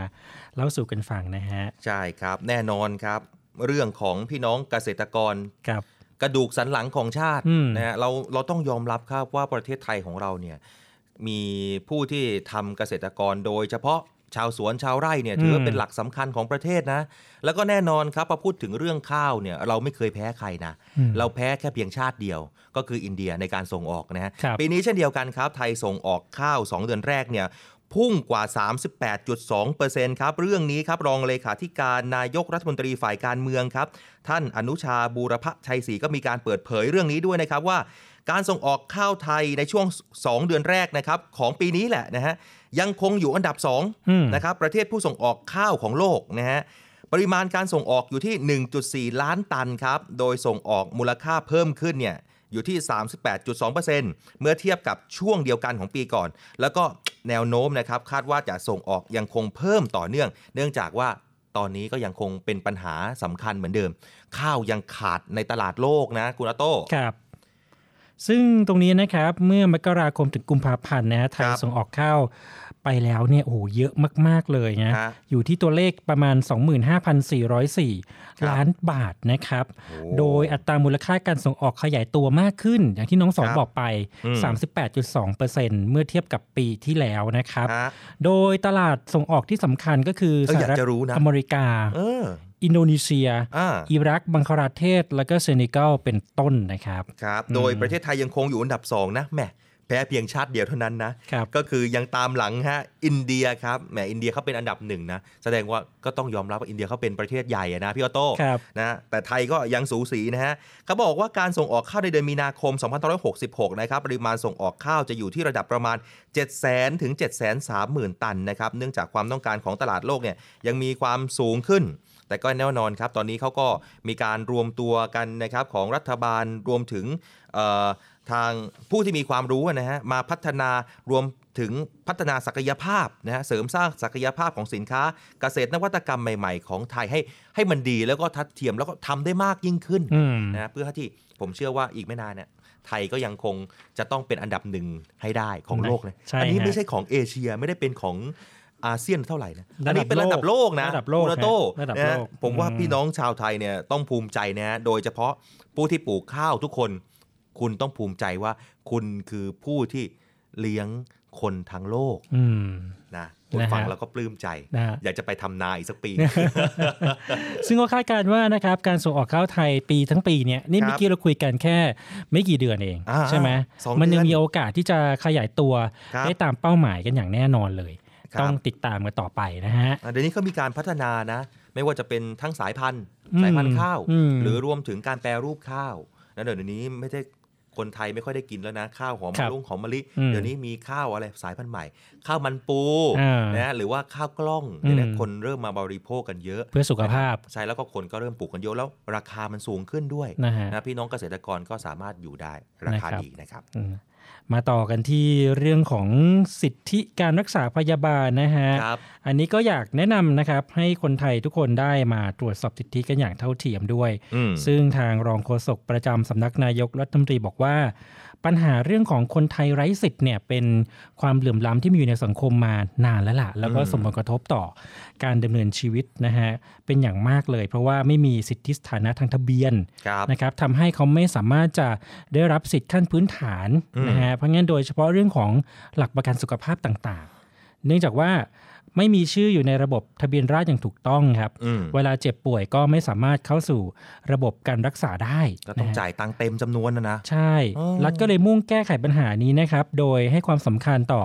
เล่าสู่กันฟังนะฮะ ใช่ครับ แน่นอนครับ เรื่องของพี่น้องเกษตรกรครับกระดูกสันหลังของชาติอืมนะฮะเราเราต้องยอมรับครับว่าประเทศไทยของเราเนี่ยมีผู้ที่ทำเกษตรกรโดยเฉพาะชาวสวนชาวไร่เนี่ยถือว่าเป็นหลักสำคัญของประเทศนะ แล้วก็แน่นอนครับพอพูดถึงเรื่องข้าวเนี่ยเราไม่เคยแพ้ใครนะอืมเราแพ้แค่เพียงชาติเดียว ก็คืออินเดียในการส่งออกนะฮะครับปีนี้เช่นเดียวกันครับ ไทยส่งออกข้าว 2 เดือนแรกเนี่ย พุ่งกว่า 38.2%ครับ เรื่องนี้ครับรองเลขาธิการนายกรัฐมนตรีฝ่ายการเมืองครับ ท่านอนุชาบูรพชัยศรีก็มีการเปิดเผยเรื่องนี้ด้วยนะครับว่า การส่งออกข้าวไทยในช่วง 2 เดือนแรกนะครับของปีนี้แหละนะฮะยังคงอยู่อันดับอืม2นะครับประเทศผู้ส่งออกข้าวของโลกนะฮะปริมาณการส่งออกอยู่ที่ 1.4 ล้านตันครับโดยส่งออกมูลค่าเพิ่มขึ้นเนี่ย อยู่ที่ 38.2%เมื่อเทียบกับช่วงเดียวกันของปีก่อน แล้วก็แนวโน้มนะครับคาดว่าจะส่งออกยังคงเพิ่มต่อเนื่อง เนื่องจากว่าตอนนี้ก็ยังคงเป็นปัญหาสำคัญเหมือนเดิม ข้าวยังขาดในตลาดโลกนะคุณอาโต้ครับซึ่งตรงนี้นะครับเมื่อมกราคมถึงกุมภาพันธ์นะฮะไทยครับส่งออกข้าว ไปแล้วเนี่ยโอ้โหเยอะมาก ๆ เลยนะฮะอยู่ที่ตัวเลขประมาณ 25,404ครับล้านบาทนะครับโอ้โดยอัตรามูลค่าการส่งออกขยายตัวมากขึ้น อย่างที่น้องสองครับบอกไปอืม38.2%เมื่อเทียบกับปีที่แล้วนะครับฮะโดยตลาดส่งออกที่สำคัญก็คือเออสอหยากรัฐจะรู้นะอเมริกาเอออินโดนีเซียอ่าอิรัก บังคลาเทศ แล้วก็เซเนกัลเป็นต้นนะครับ ครับอืมโดยประเทศไทยยังคงอยู่อันดับ 2 นะแหม แพ้เพียงชาติเดียวเท่านั้นนะครับก็คือยังตามหลังฮะอินเดียครับแหมอินเดียเขาเป็นอันดับหนึ่งนะแสดงว่าก็ต้องยอมรับว่าอินเดียเขาเป็นประเทศใหญ่อะนะพี่ออโต้ครับนะแต่ไทยก็ยังสูสีนะฮะเขาบอกว่าการส่งออกข้าวในเดือนมีนาคม 2566 นะครับปริมาณส่งออกข้าวจะอยู่ที่ระดับประมาณ7 0 0 0 0ถึง 7 3 0 0 0 0 ตันนะครับเนื่องจากความต้องการของตลาดโลกเนี่ยยังมีความสูงขึ้นแต่ก็แน่นอนครับ ตอนนี้เขาก็มีการรวมตัวกันนะครับของรัฐบาลรวมถึงเอ่อ ทางผู้ที่มีความรู้นะฮะมาพัฒนารวมถึงพัฒนาศักยภาพนะฮะเสริมสร้างศักยภาพของสินค้าเกษตรนวัตกรรมใหม่ๆ ของไทยให้ให้มันดีแล้วก็ทัดเทียมแล้วก็ทำได้มากยิ่งขึ้นอืมนะเพื่อที่ผมเชื่อว่าอีกไม่นานเนี่ยไทยก็ยังคงจะต้องเป็นอันดับหนึ่งให้ได้ของโลกเลยใช่อันี้ฮะไม่ใช่ของเอเชียไม่ได้เป็นของอาเซียนเท่าไหร่นะระดับอันนี้เป็นระดับโลกนะระดับโลกคุณโต้ฮะระดับนะโลฮะกผมว่าอืมพี่น้องชาวไทยเนี่ยต้องภูมิใจนะฮะโดยเฉพาะผู้ที่ปลูกข้าวทุกคน คุณต้องภูมิใจว่าคุณคือผู้ที่เลี้ยงคนทั้งโลกอืมนะคุณนะฮะฟังแล้วก็ปลื้มใจนะฮะอยากจะไปทำนาอีกสักปี ซึ่งก็คาดการณ์ว่านะครับการส่งออกข้าวไทยปีทั้งปีเนี่ยนี่ครับเมื่อกี้เราคุยกันแค่ไม่กี่เดือนเองอ่าใช่ไหมสองมันยังเดือนมีโอกาสที่จะขยายตัวครับได้ตามเป้าหมายกันอย่างแน่นอนเลยครับต้องติดตามกันต่อไปนะฮะอะเดี๋ยวนี้เขามีการพัฒนานะ ไม่ว่าจะเป็นทั้งสายพันธุ์อืมสายพันธุ์ข้าวอืมหรือรวมถึงการแปรรูปข้าวนะเดี๋ยวนี้ไม่ได้ คนไทยไม่ค่อยได้กินแล้วนะ ข้าวหอมครับรุ่งหอมมะลิอืมเดี๋ยวนี้มีข้าวอะไรสายพันธุ์ใหม่ ข้าวมันปูอ่านนะหรือว่าข้าวกล้องเนี่ยนะอืมคนเริ่มมาบริโภคกันเยอะ เพื่อสุขภาพใช่แล้วก็คนก็เริ่มปลูกกันเยอะแล้ว ราคามันสูงขึ้นด้วยนะฮะนะพี่น้องเกษตรกรก็สามารถอยู่ได้ราคานะครับดีนะครับอื มมาต่อกันที่เรื่องของสิทธิการรักษาพยาบาลนะฮะครับอันนี้ก็อยากแนะนำนะครับให้คนไทยทุกคนได้มาตรวจสอบสิทธิกันอย่างเท่าเทียมด้วยอืมซึ่งทางรองโฆษกประจำสำนักนายกรัฐมนตรีบอกว่า ปัญหาเรื่องของคนไทยไร้สิทธิ์เนี่ยเป็นความเหลื่อมล้ำที่มีอยู่ในสังคมมานานแล้วล่ะ แล้วก็อืมส่งผลกระทบต่อการดำเนินชีวิตนะฮะเป็นอย่างมากเลย เพราะว่าไม่มีสิทธิสถานะทางทะเบียนครับนะครับทำให้เขาไม่สามารถจะได้รับสิทธิขั้นพื้นฐานอืมนะฮะเพราะงั้นโดยเฉพาะเรื่องของหลักประกันสุขภาพต่าง ๆ เนื่องจากว่า ไม่มีชื่ออยู่ในระบบทะเบียนราษฎร์อย่างถูกต้องครับอืมเวลาเจ็บป่วยก็ไม่สามารถเข้าสู่ระบบการรักษาได้ก็ต้องนะฮะจ่ายตังค์เต็มจำนวนนะนะ ใช่อ๋อรัฐก็เลยมุ่งแก้ไขปัญหานี้นะครับ โดยให้ความสำคัญต่อ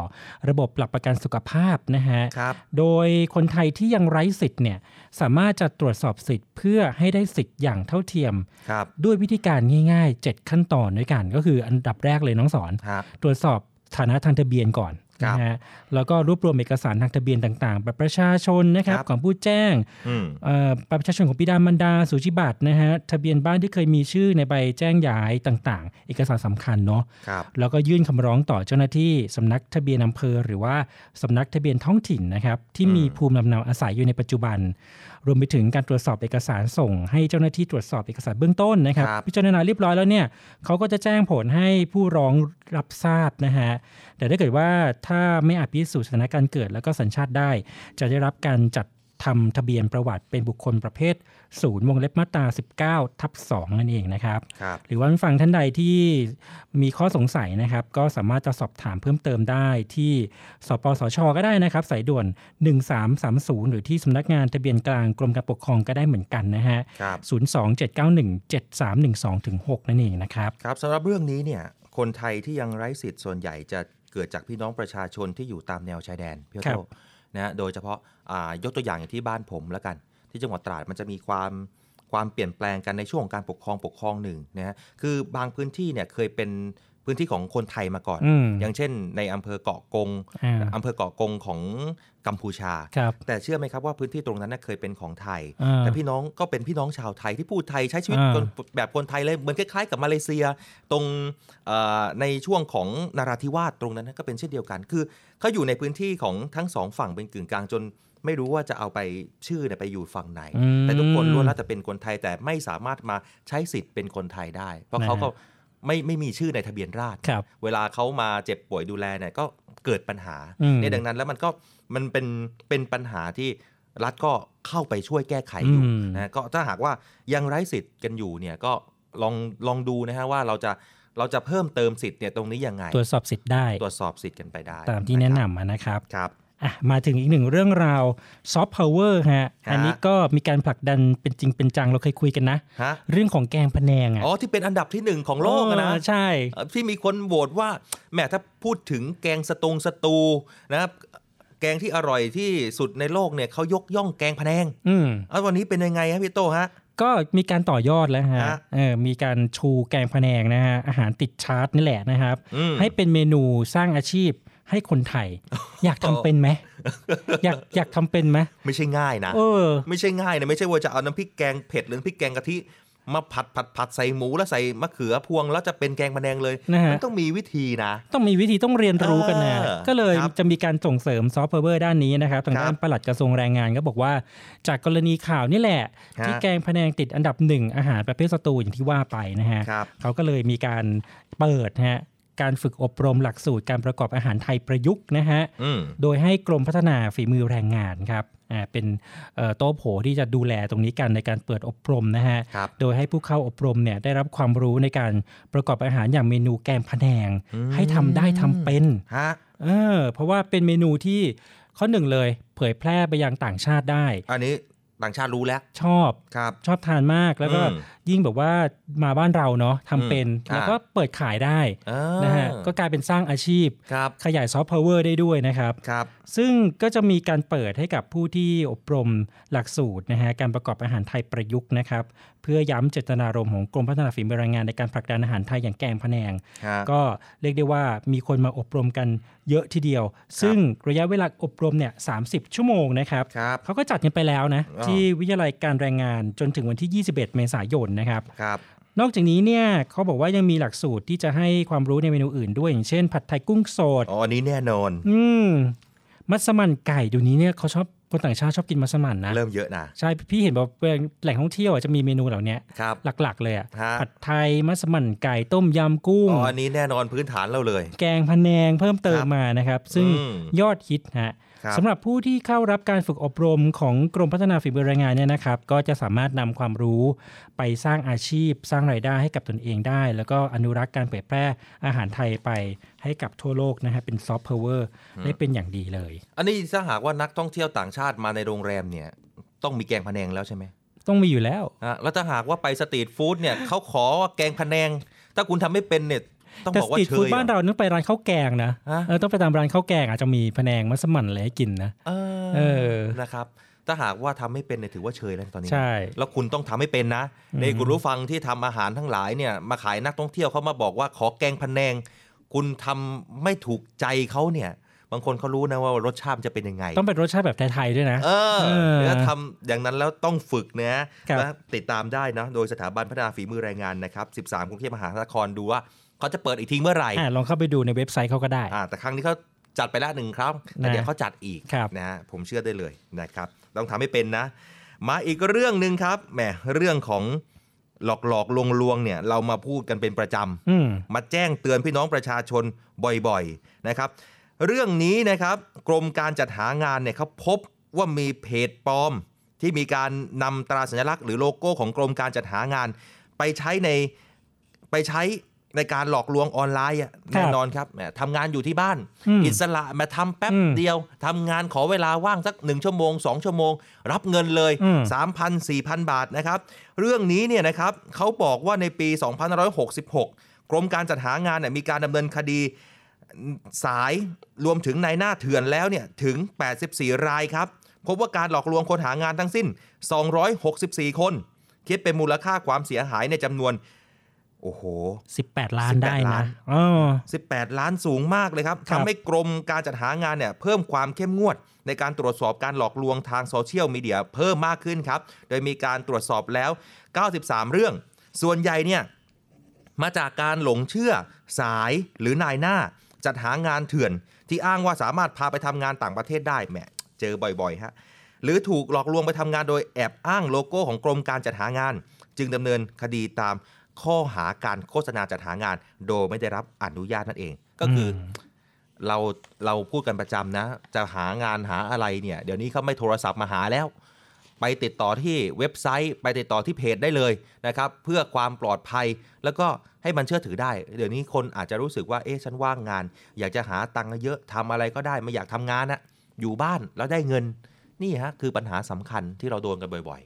ระบบหลักประกันสุขภาพนะฮะครับโดยคนไทยที่ยังไร้สิทธิ์เนี่ยสามารถจะตรวจสอบสิทธิ์เพื่อให้ได้สิทธิ์อย่างเท่าเทียมครับด้วยวิธีการง่าย ๆ 7 ขั้นตอนด้วยกัน ก็คืออันดับแรกเลยน้องสอนฮะตรวจสอบฐานะทางทะเบียนก่อนครับ นะฮะแล้วก็รวบรวมเอกสารทางทะเบียนต่างๆแบบประชาชนนะครับครับของผู้แจ้งอืมเอ่อบัตรประชาชนของบิดามารดาสูจิบัตรนะฮะทะเบียนบ้านที่เคยมีชื่อในใบแจ้งย้ายต่างๆ เอกสารสำคัญเนาะครับแล้วก็ยื่นคำร้องต่อเจ้าหน้าที่สำนักทะเบียนอำเภอหรือว่าสำนักทะเบียนท้องถิ่นนะครับที่มีอืมภูมิลำเนาอาศัยอยู่ในปัจจุบัน รวมไปถึงการตรวจสอบเอกสารส่ง ให้เจ้าหน้าที่ตรวจสอบเอกสารเบื้องต้นนะครับครับ พิจารณาเรียบร้อยแล้วเนี่ยเขาก็จะแจ้งผลให้ผู้ร้องรับทราบนะฮะแต่ถ้าเกิดว่าถ้าไม่อาจพิสูจน์สถานะการเกิดแล้วก็สัญชาติได้ จะได้รับการจัด ทำทะเบียนประวัติเป็นบุคคลประเภทศูนย์วงเล็บมาตรา 19 ทับ 2 นั่นเองนะครับครับหรือว่าฟังท่านใดที่มีข้อสงสัยนะครับ ก็สามารถจะสอบถามเพิ่มเติมได้ที่สปสช ก็ได้นะครับ สายด่วน 1330 หรือที่สำนักงานทะเบียนกลางกรมการปกครองก็ได้เหมือนกันนะฮะครับ027917312ถึง6นั่นเองนะครับครับสำหรับเรื่องนี้เนี่ยคนไทยที่ยังไร้สิทธิ์ส่วนใหญ่จะเกิดจากพี่น้องประชาชนที่อยู่ตามแนวชายแดนพี่ครัโตบ นะฮะโดยเฉพาะายกตัวอย่างอย่างที่บ้านผมแล้วกัน ที่จังหวัดตราดมันจะมีความความเปลี่ยนแปลงกันในช่วงของการปกครองปกครองหนึ่งนะฮะคือบางพื้นที่เนี่ยเคยเป็น พื้นที่ของคนไทยมาก่อนอืมอย่างเช่น ในอำเภอเกาะกงอ่าอำเภอเกาะกงของกัมพูชาครับแต่เชื่อไหมครับว่าพื้นที่ตรงนั้นน่ะเคยเป็นของไทยอ่าแต่พี่น้องก็เป็นพี่น้องชาวไทยที่พูดไทยใช้ชีวิตอ่าคนแบบคนไทยเลยเหมือนคล้ายๆ กับมาเลเซีย ตรงเอ่อในช่วงของนาราธิวาสตรงนั้นนะก็เป็นเช่นเดียวกัน คือเขาอยู่ในพื้นที่ของทั้งสองฝั่งเป็นกึ่งกลางจนไม่รู้ว่าจะเอาไปชื่อเนี่ยไปอยู่ฝั่งไหนอืมแต่ทุกคนล้วนแล้วแต่เป็นคนไทยแต่ไม่สามารถมาใช้สิทธิ์เป็นคนไทยได้ เพราะนะฮะเขาก็ ไม่ไม่มีชื่อในทะเบียนราษฎร์ครับเวลาเขามาเจ็บป่วยดูแลเนี่ยก็เกิดปัญหาอืมเนี่ยดังนั้นแล้วมันก็มันเป็นเป็นปัญหาที่รัฐก็เข้าไปช่วยแก้ไขอยู่อืมนะก็ถ้าหากว่ายังไร้สิทธิ์กันอยู่เนี่ยก็ลองลองดูนะฮะว่าเราจะเราจะเพิ่มเติมสิทธิ์เนี่ยตรงนี้ยังไง ตรวจสอบสิทธิ์ได้ ตรวจสอบสิทธิ์กันไปได้ ตามที่แนะนำอะนะครับครับ อะมาถึงอีกหนึ่งเรื่องราวซอฟต์พาวเวอร์ฮะฮะอันนี้ก็มีการผลักดันเป็นจริงเป็นจังเราเคยคุยกันนะฮะเรื่องของแกงพะแนงอะอ๋อที่เป็นอันดับที่หนึ่งของโลกอะนะเออใช่เอ่อที่มีคนโหวตว่าแหมถ้าพูดถึงแกงสตงสตูนะครับแกงที่อร่อยที่สุดในโลกเนี่ยเขายกย่องแกงพะแนง อืมเอาวันนี้เป็นยังไงฮะพี่โตฮะก็มีการต่อยอดแล้วฮะฮะเออมีการชูแกงพะแนงนะฮะอาหารติดชาร์ตนี่แหละนะครับอืมให้เป็นเมนูสร้างอาชีพ ให้คนไทย อยากทำเป็นไหมอยากอยากทำเป็นไหมไม่ใช่ง่ายนะเออ ไม่ใช่ง่ายนะไม่ใช่ว่าจะเอาน้ำพริกแกงเผ็ดหรือน้ำพริกแกงกะทิมาผัดผัดผัดใส่หมูแล้วใส่มะเขือพวงแล้วจะเป็นแกงพะแนงเลยนะฮะมันต้องมีวิธีนะ ต้องมีวิธีต้องเรียนรู้กันนะเออก็เลยครับจะมีการส่งเสริมซอฟต์พาวเวอร์ด้านนี้นะครับทางด้านครับปลัดกระทรวงแรงงานก็บอกว่า จากกรณีข่าวนี่แหละฮะที่แกงพะแนงติดอันดับหนึ่งอาหารประเภทสตูอย่างที่ว่าไปนะฮะครับเขาก็เลยมีการเปิดนะฮะ การฝึกอบรมหลักสูตรการประกอบอาหารไทยประยุกต์นะฮะอืมโดยให้กรมพัฒนาฝีมือแรงงานครับอ่าเป็นเอ่อโต๊ะโผที่จะดูแลตรงนี้กันในการเปิดอบรมนะฮะครับโดยให้ผู้เข้าอบรมเนี่ยได้รับความรู้ในการประกอบอาหารอย่างเมนูแกงพะแนงอืมให้ทำได้ทำเป็นฮะเออเพราะว่าเป็นเมนูที่ข้อหนึ่งเลย เผยแพร่ไปยังต่างชาติได้ อันนี้ต่างชาติรู้แล้ว ชอบครับชอบทานมากแล้วก็อืม ยิ่งแบบว่ามาบ้านเราเนาะทำเป็นอืมแล้วก็เปิดขายได้อ่านะฮะก็กลายเป็นสร้างอาชีพครับขยายซอฟต์พาวเวอร์ได้ด้วยนะครับครับซึ่งก็จะมีการเปิดให้กับผู้ที่อบรมหลักสูตรนะฮะการประกอบอาหารไทยประยุกต์นะครับ เพื่อย้ำเจตนารมณ์ของกรมพัฒนาฝีมือแรงงานในการผลักดันอาหารไทยอย่างแกงพะแนงฮะก็เรียกได้ว่ามีคนมาอบรมกันเยอะทีเดียว ซึ่งระยะเวลาอบรมเนี่ยสาชั่วโมงนะครับครับเขาก็จัดกันไปแล้วนะอ๋อที่วิทยาลัยการแรงงานจนถึงวันที่ 21 เมษายนนะครับครับนอกจากนี้เนี่ยเขาบอกว่ายังมีหลักสูตรที่จะให้ความรู้ในเมนูอื่นด้วยอย่างเช่น ผัดไทยกุ้งสดอ๋ออันนี้แน่นอน อืมมัสมั่นไก่เดูนี้เนี่ยเขาชอบคนต่างชาติชอบกินมัสมั่นนะเริ่มเยอะนะใช่พี่เห็นบอกว่าแหล่งท่องเที่ยวอะจะมีเมนูเหล่านี้ครับหลักๆ เลยอะฮะผัดไทยมัสมั่นไก่ต้มยำกุ้งอ๋ออันนี้แน่นอนพื้นฐานเราเลย แกงพะแนงเพิ่มเติมครับมานะครับ ซึ่งอืมยอดฮิตฮะครับ สำหรับผู้ที่เข้ารับการฝึกอบรมของกรมพัฒนาฝีมือแรงงานเนี่ยนะครับ ก็จะสามารถนำความรู้ไปสร้างอาชีพ สร้างรายได้ให้กับตนเองได้ แล้วก็อนุรักษ์การเผยแพร่อาหารไทยไปให้กับทั่วโลกนะฮะเป็นซอฟต์พาวเวอร์ได้เป็นอย่างดีเลย อันนี้ถ้าหากว่านักท่องเที่ยวต่างชาติมาในโรงแรมเนี่ยต้องมีแกงพะแนงแล้วใช่ไหมต้องมีอยู่แล้วอะแล้วถ้าหากว่าไปสตรีทฟู้ดเนี่ยเขาขอว่าแกงพะแนง ถ้าคุณทำไม่เป็นเนี่ยต้อง แต่บอกสว่าตรีทเชฟู้ดยบ้านเราต้องไปร้านข้าวแกงนะฮะเออต้องไปตามร้านข้าวแกงอาจจะมีพะแนงมัสมั่นอะไรให้กินนะเอเอออนะครับถ้าหากว่าทำไม่เป็นเนี่ยถือว่าเชยแล้วตอนนี้ ใช่ แล้วคุณต้องทำให้เป็นนะอืมในคุณรู้ฟังที่ทำอาหารทั้งหลายเนี่ยมาขายนักท่องเที่ยวเขามาบอกว่าขอแกงพะแนง คุณทำไม่ถูกใจเขาเนี่ยบางคนเขารู้นะว่ารสชาติมันจะเป็นยังไง ต้องเป็นรสชาติแบบไทยๆด้วยนะ เออเออแล้วทำอย่างนั้นแล้วต้องฝึกนะครับนะติดตามได้นะ โดยสถาบันพัฒนาฝีมือแรงงานนะครับ 13กรุงเทพมหานครดูว่า เขาจะเปิดอีกทีเมื่อไหร่อะลองเข้าไปดูในเว็บไซต์เขาก็ได้อ่าแต่ครั้งนี้เขาจัดไปแล้วหนึ่งครั้งแต่นะเดี๋ยวเขาจัดอีกครับนะฮะผมเชื่อได้เลยนะครับต้องทำให้เป็นนะ มาอีกเรื่องหนึ่งครับแหมเรื่องของหลอกหลอกลวงลวงๆเนี่ยเรามาพูดกันเป็นประจำอืมมาแจ้งเตือนพี่น้องประชาชนบ่อยๆนะครับ เรื่องนี้นะครับกรมการจัดหางานเนี่ยเขาพบว่ามีเพจปลอม ที่มีการนำตราสัญลักษณ์หรือโลโก้ของกรมการจัดหางาน ไปใช้ในไปใช้ ในการหลอกลวงออนไลน์อะครับแน่นอนครับแหมทำงานอยู่ที่บ้านอืมอิสระมาทำแป๊บอืมเดียวทำงานขอเวลาว่างสักหนึ่งชั่วโมงสองชั่วโมง รับเงินเลยอืม3,000 4,000 บาทนะครับ เรื่องนี้เนี่ยนะครับเขาบอกว่าในปี2566 กรมการจัดหางานเนี่ยมีการดำเนินคดีสายรวมถึงในหน้าเถื่อนแล้วเนี่ยถึง 84 รายครับ พบว่าการหลอกลวงคนหางานทั้งสิ้น 264 คนคิดเป็นมูลค่าความเสียหายในจำนวน โอ้โห 18 ล้าน18ได้ล้านะนอ๋อ18ล้านสูงมากเลยครับครับทำให้กรมการจัดหางานเนี่ยเพิ่มความเข้มงวด ในการตรวจสอบการหลอกลวงทางโซเชียลมีเดียเพิ่มมากขึ้นครับ โดยมีการตรวจสอบแล้ว 93 เรื่อง ส่วนใหญ่เนี่ยมาจากการหลงเชื่อสายหรือนายหน้า จัดหางานเถื่อน ที่อ้างว่าสามารถพาไปทำงานต่างประเทศได้แหมเจอบ่อยๆฮะหรือถูกหลอกลวงไปทำงานโดยแอบอ้างโลโก้ของกรมการจัดหางาน จึงดำเนินคดีตาม ข้อหาการโฆษณาจัดหางาน โดยไม่ได้รับอนุญาตนั่นเอง ก็คืออมเราเราพูดกันประจำนะ จะหางานหาอะไรเนี่ย เดี๋ยวนี้เขาไม่โทรศัพท์มาหาแล้ว ไปติดต่อที่เว็บไซต์ ไปติดต่อที่เพจได้เลยนะครับ เพื่อความปลอดภัยแล้วก็ให้มันเชื่อถือได้ เดี๋ยวนี้คนอาจจะรู้สึกว่าเอ๊ะฉันว่างงาน อยากจะหาตังค์เยอะทำอะไรก็ได้ไม่อยากทำงานนะอยู่บ้านแล้วได้เงินนี่ฮะคือปัญหาสำคัญที่เราโดนกันบ่อย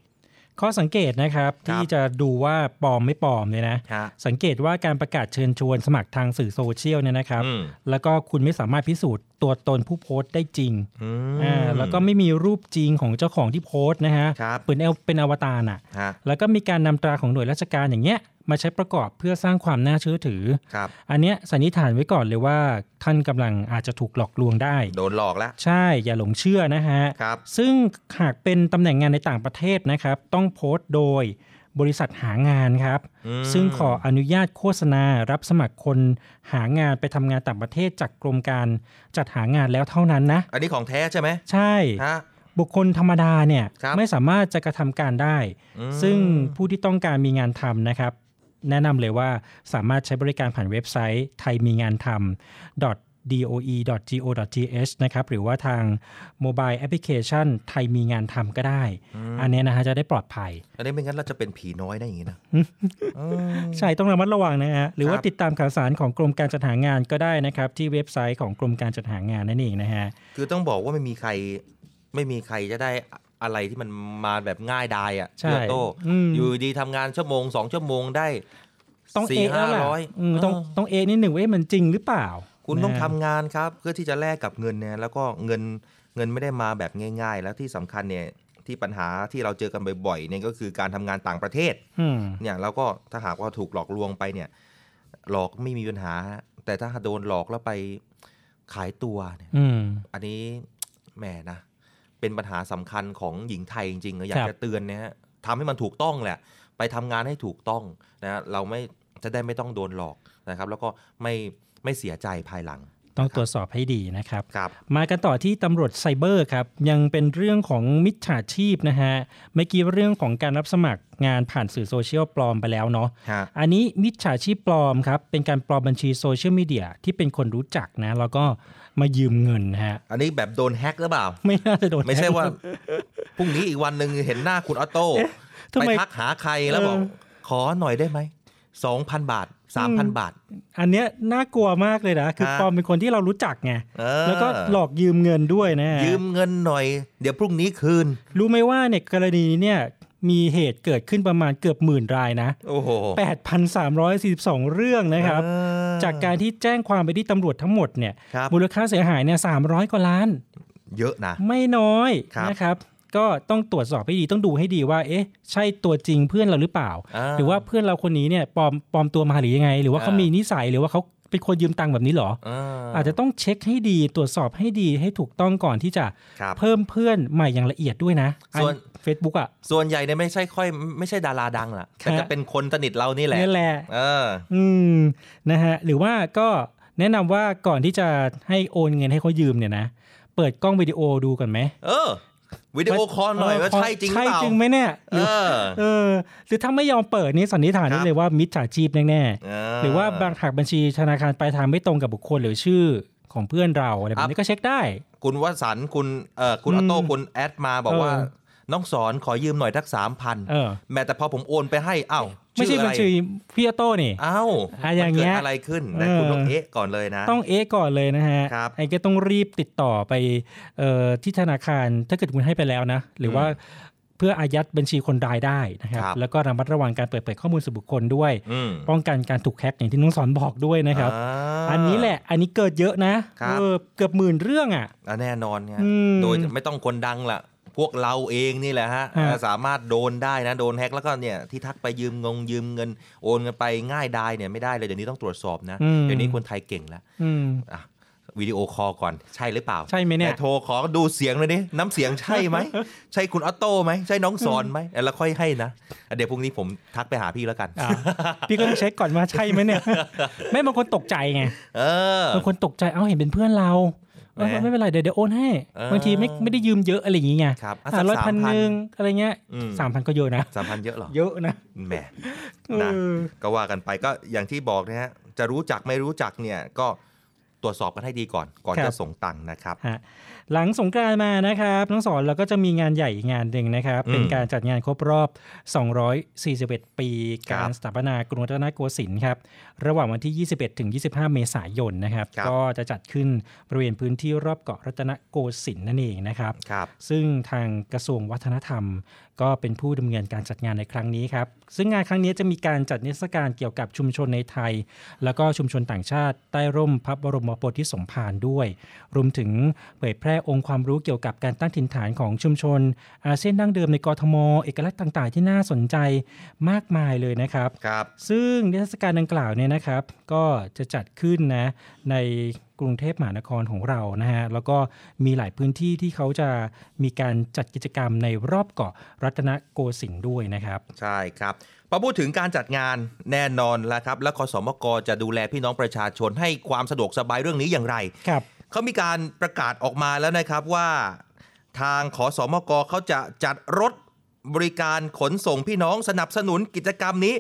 ข้อสังเกตนะครับที่จะดูว่าปลอมไม่ปลอมเนี่ยนะๆฮะสังเกตว่าการประกาศเชิญชวนสมัครทางสื่อโซเชียลเนี่ยนะครับอืมแล้วก็คุณไม่สามารถพิสูจน์ตัวตนผู้โพสต์ได้จริงอืมอ่าแล้วก็ไม่มีรูปจริงของเจ้าของที่โพสต์นะฮะครับเป็นเอเป็นอวตารอะฮะแล้วก็มีการนำตราของหน่วยราชการอย่างเงี้ย มาใช้ประกอบเพื่อสร้างความน่าเชื่อถือ ครับ อันเนี้ยสันนิษฐานไว้ก่อนเลยว่า ท่านกำลังอาจจะถูกหลอกลวงได้ โดนหลอกแล้ว ใช่อย่าหลงเชื่อนะฮะ ครับ ซึ่งหากเป็นตำแหน่งงานในต่างประเทศนะครับ ต้องโพสต์โดยบริษัทหางานครับ อืม ซึ่งขออนุญาตโฆษณารับสมัครคนหางานไปทำงานต่างประเทศจากกรมการจัดหางานแล้วเท่านั้นนะ อันนี้ของแท้ใช่ไหมใช่ ฮะ บุคคลธรรมดาเนี่ยครับ ไม่สามารถจะกระทำการได้อืมซึ่งผู้ที่ต้องการมีงานทำนะครับ แนะนำเลยว่าสามารถใช้บริการผ่านเว็บไซต์ไทยมีงานทำ doe.go.th นะครับหรือว่าทางโมบายแอปพลิเคชันไทยมีงานทำก็ได้ อันเนี้ยนะฮะจะได้ปลอดภัย อันนี้ไม่งั้นเราจะเป็นผีน้อยได้อย่างนี้นะใช่ต้องระมัดระวังนะฮะหรือว่าครับติดตามข่าวสารของกรมการจัดหางานก็ได้นะครับ ที่เว็บไซต์ของกรมการจัดหางานนั่นเองนะฮะ คือต้องบอกว่าไม่มีใครไม่มีใครจะได้ อะไรที่มันมาแบบง่ายดายอะใช่เพื่อโตอืมอยู่ดีทำงานชั่วโมงสองชั่วโมงได้ต้องสี่เอะแล้ห้าวล่ะร้อยอืมต้องเออต้องเอะนิดหนึ่งว่าเอ๊ะมันจริงหรือเปล่า คุณต้องนะทำงานครับ เพื่อที่จะแลกกับเงินเนี่ยแล้วก็เงินเงินไม่ได้มาแบบง่าย ๆ แล้วที่สำคัญเนี่ยที่ปัญหาที่เราเจอกันบ่อยๆเนี่ยก็คือการทำงานต่างประเทศอืมเนี่ยแล้วก็ถ้าหากว่าถูกหลอกลวงไปเนี่ย หลอกไม่มีปัญหา แต่ถ้าโดนหลอกแล้วไปขายตัวเนี่ยอืมอันนี้แหมนะ เป็นปัญหาสำคัญของหญิงไทยจริงๆอยาคกรับจะเตือนนะฮะทำให้มันถูกต้องแหละ ไปทำงานให้ถูกต้องนะฮะเราไม่จะได้ไม่ต้องโดนหลอกนะครับ แล้วก็ไม่ไม่เสียใจภายหลัง ต้องตรวจสอบให้ดีนะครับครับมากันต่อที่ตำรวจไซเบอร์ครับยังเป็นเรื่องของมิจฉาชีพนะฮะเมื่อกี้เรื่องของการรับสมัครงานผ่านสื่อโซเชียลปลอมไปแล้วเนาะฮะอันนี้มิจฉาชีพปลอมครับเป็นการปลอมบัญชีโซเชียลมีเดียที่เป็นคนรู้จักนะ แล้วก็มายืมเงินฮะ อันนี้แบบโดนแฮ็กหรือเปล่า ไม่น่าจะโดนไม่ใช่แฮ็กว่าพรุ่งนี้อีกวันหนึ่งเห็นหน้าคุณออโต้ทำไปไมทักหาใครแล้วบอกเออขอหน่อยได้ไหมสองพันบาท สามพันบาท อันเนี้ยน่ากลัวมากเลยนะ คือฮะปลอมเป็นคนที่เรารู้จักไงเออแล้วก็หลอกยืมเงินด้วยนะฮะยืมเงินหน่อย เดี๋ยวพรุ่งนี้คืน รู้ไหมว่าเนี่ยกรณีนี้เนี่ยมีเหตุเกิดขึ้นประมาณเกือบหมื่นรายนะ โอ้โห8,342 เรื่องนะครับเออจากการที่แจ้งความไปที่ตำรวจทั้งหมดเนี่ยครับมูลค่าเสียหายเนี่ย300 กว่าล้าน เยอะนะ ไม่น้อยครับนะครับ ก็ต้องตรวจสอบให้ดีต้องดูให้ดีว่า เอ๊ะ ใช่ตัวจริงเพื่อนเราหรือเปล่าอ่าหรือว่าเพื่อนเราคนนี้เนี่ยปลอมปลอมตัวมาหรือยังไง หรือว่าเขาอ่ามีมีนิสัยหรือว่าเขาเป็นคนยืมตังค์แบบนี้เหรออ่าอาจจะต้องเช็คให้ดีตรวจสอบให้ดีให้ถูกต้องก่อนที่จะครับเพิ่มเพื่อนใหม่อย่างละเอียดด้วยนะส่วนเฟซบุ๊กอะส่วนใหญ่เนี่ยไม่ใช่ค่อยไม่ใช่ดาราดังล่ะแต่จะเป็นคนสนิทเรานี่แหละนี่แหละเอออืมนะฮะหรือว่าก็แนะนำว่าก่อนที่จะให้โอนเงินให้เขายืมเนี่ยนะเปิดกล้องวิดีโอดูก่อนไหมเออ วิดีโอคอลหน่อยว่าใช่จริงหรือใช่เปล่าจริงไหมเนี่ยหเอรืออเออหรือถ้าไม่ยอมเปิดนี่สันนิษฐานครัได้บเลยว่ามิจฉาชีพแน่เอๆหรือว่าบางหากบัญชีธนาคารปลายทางไม่ตรงกับบุคคลหรือชื่อของเพื่อนเราอะไรแบบนี้ก็เช็คได้ คุณวสันต์คุณเอ่อคุณอือมอโต้คุณแอดมาบอกว่าเออน้องสอนขอยืมหน่อยสักสามพันเออแม้แต่พอผมโอนไปให้อ้าว ไม่ใช่ออะบัญรชีพี่ออโต้นี่อ้าวอะอย่างเงี้ยมันกิดอะไรขึ้นแต่คุณเออต้องเอ๊ะก่อนเลยนะ ต้องเอะก่อนเลยนะฮะครับไอ้ก็ต้องรีบติดต่อไปเอ่อที่ธนาคารถ้าเกิดคุณให้ไปแล้วนะ หรือว่าเพื่ออายัดบัญชีคนรายได้นะครับครับแล้วก็ระมัดระวังการเปิดเผยข้อมูลส่วนบุคคลด้วยอืมป้องกันการถูกแฮ็กอย่างที่น้องสอนบอกด้วยนะครับาอันนี้แหละอันนี้เกิดเยอะนะครับเออเกือบหมื่นเรื่องอะอะแน่นอนไงอืมโดยไม่ต้องคนดังล่ะ พวกเราเองนี่แหละฮะฮะสามารถโดนได้นะโดนแฮ็กแล้วก็เนี่ยที่ทักไปยืมงงยืมเงินโอนกันไปง่ายได้เนี่ยไม่ได้เลยเดี๋ยวนี้ต้องตรวจสอบนะอืมเดี๋ยวนี้คนไทยเก่งแล้วอืมอะวิดีโอคอลก่อนใช่หรือเปล่า ใช่ไหมเนี่ยแต่โทรขอดูเสียงเลยดิน้ำเสียงใช่ไหม ใช่คุณออโต้ไหมใช่น้องสอนไหมแล้วค่อยให้นะอะเดี๋ยวพรุ่งนี้ผมทักไปหาพี่แล้วกันอ่าพี่ก็ต้องเช็คก่อนว่าใช่ไหมเนี่ย ไม่บางคนตกใจไงเออบางคนตกใจเอ้าเห็นเป็นเพื่อนเราเออแหม ไม่เป็นไรเดี๋ยวเดี๋ยวโอนให้เออบางทีไม่ไม่ได้ยืมเยอะอะไรอย่างงี้ไงครับอะห้าร้อยสักพันหนึ่ง3,000อะไรเงี้ยอืมสามพันก็เยอะนะสามพันเยอะเหรอ เยอะนะแหมนะเออก็ว่ากันไปก็อย่างที่บอกนะฮะจะรู้จักไม่รู้จักเนี่ยก็ตรวจสอบกันให้ดีก่อนก่อนครับจะส่งตังค์นะครับฮะหลังสงกรานต์มานะครับน้องสอนเราก็จะมีงานใหญ่อีกงานหนึ่งนะครับอืมเป็นการจัดงานครบรอบ 241 ปีครับการสถาปนากรุงรัตนโกสินทร์ครับระหว่างวันที่ 21 ถึง 25 เมษายนนะครับครับก็จะจัดขึ้นบริเวณพื้นที่รอบเกาะรัตนโกสินทร์นั่นเองนะครับครับซึ่งทางกระทรวงวัฒนธรรม ก็เป็นผู้ดำเนินการจัดงานในครั้งนี้ครับ ซึ่งงานครั้งนี้จะมีการจัดนิทรรศการเกี่ยวกับชุมชนในไทย แล้วก็ชุมชนต่างชาติใต้ร่มพระบรมโพธิสมภารด้วย รวมถึงเผยแพร่องค์ความรู้เกี่ยวกับการตั้งถิ่นฐานของชุมชนอาเซียนดั้งเดิมในกรทม เอกลักษณ์ต่าง ๆ ที่น่าสนใจมากมายเลยนะครับครับซึ่งนิทรรศการดังกล่าวเนี่ยนะครับก็จะจัดขึ้นนะในกรุงเทพมหานครของเรานะฮะแล้วก็มีหลายพื้นที่ที่เขาจะมีการจัดกิจกรรมในรอบเกาะรัตนโกสินทร์ด้วยนะครับ ใช่ครับพอพูดถึงการจัดงานแน่นอนแล้วครับ แล้วคสมกจะดูแลพี่น้องประชาชนให้ความสะดวกสบายเรื่องนี้อย่างไรครับเขามีการประกาศออกมาแล้วนะครับว่า ทางขอสมกเขาจะจัดรถบริการขนส่งพี่น้องสนับสนุนกิจกรรมนี้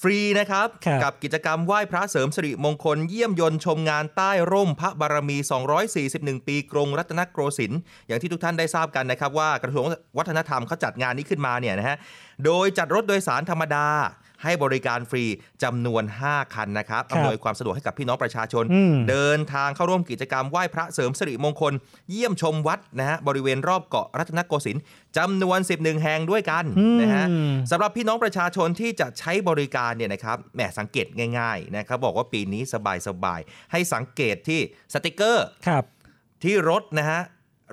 ฟรีนะครับครับ กับกิจกรรมไหว้พระเสริมสิริมงคลเยี่ยมยนต์ชมงานใต้ร่มพระบารมี 241 ปีกรุงรัตนโกสินทร์อย่างที่ทุกท่านได้ทราบกันนะครับว่ากระทรวงวัฒนธรรมเขาจัดงานนี้ขึ้นมาเนี่ยนะฮะโดยจัดรถโดยสารธรรมดา ให้บริการฟรีจำนวน 5 คันนะครับครับอำนวยความสะดวกให้กับพี่น้องประชาชนอืมเดินทางเข้าร่วมกิจกรรมไหว้พระเสริมสิริมงคล เยี่ยมชมวัดนะฮะบริเวณรอบเกาะรัตนโกสินทร์จำนวน 11 แห่งด้วยกันอืมนะฮะสำหรับพี่น้องประชาชนที่จะใช้บริการเนี่ยนะครับแหมสังเกตง่ายๆนะครับบอกว่าปีนี้สบายๆให้สังเกตที่สติกเกอร์ครับที่รถนะฮะ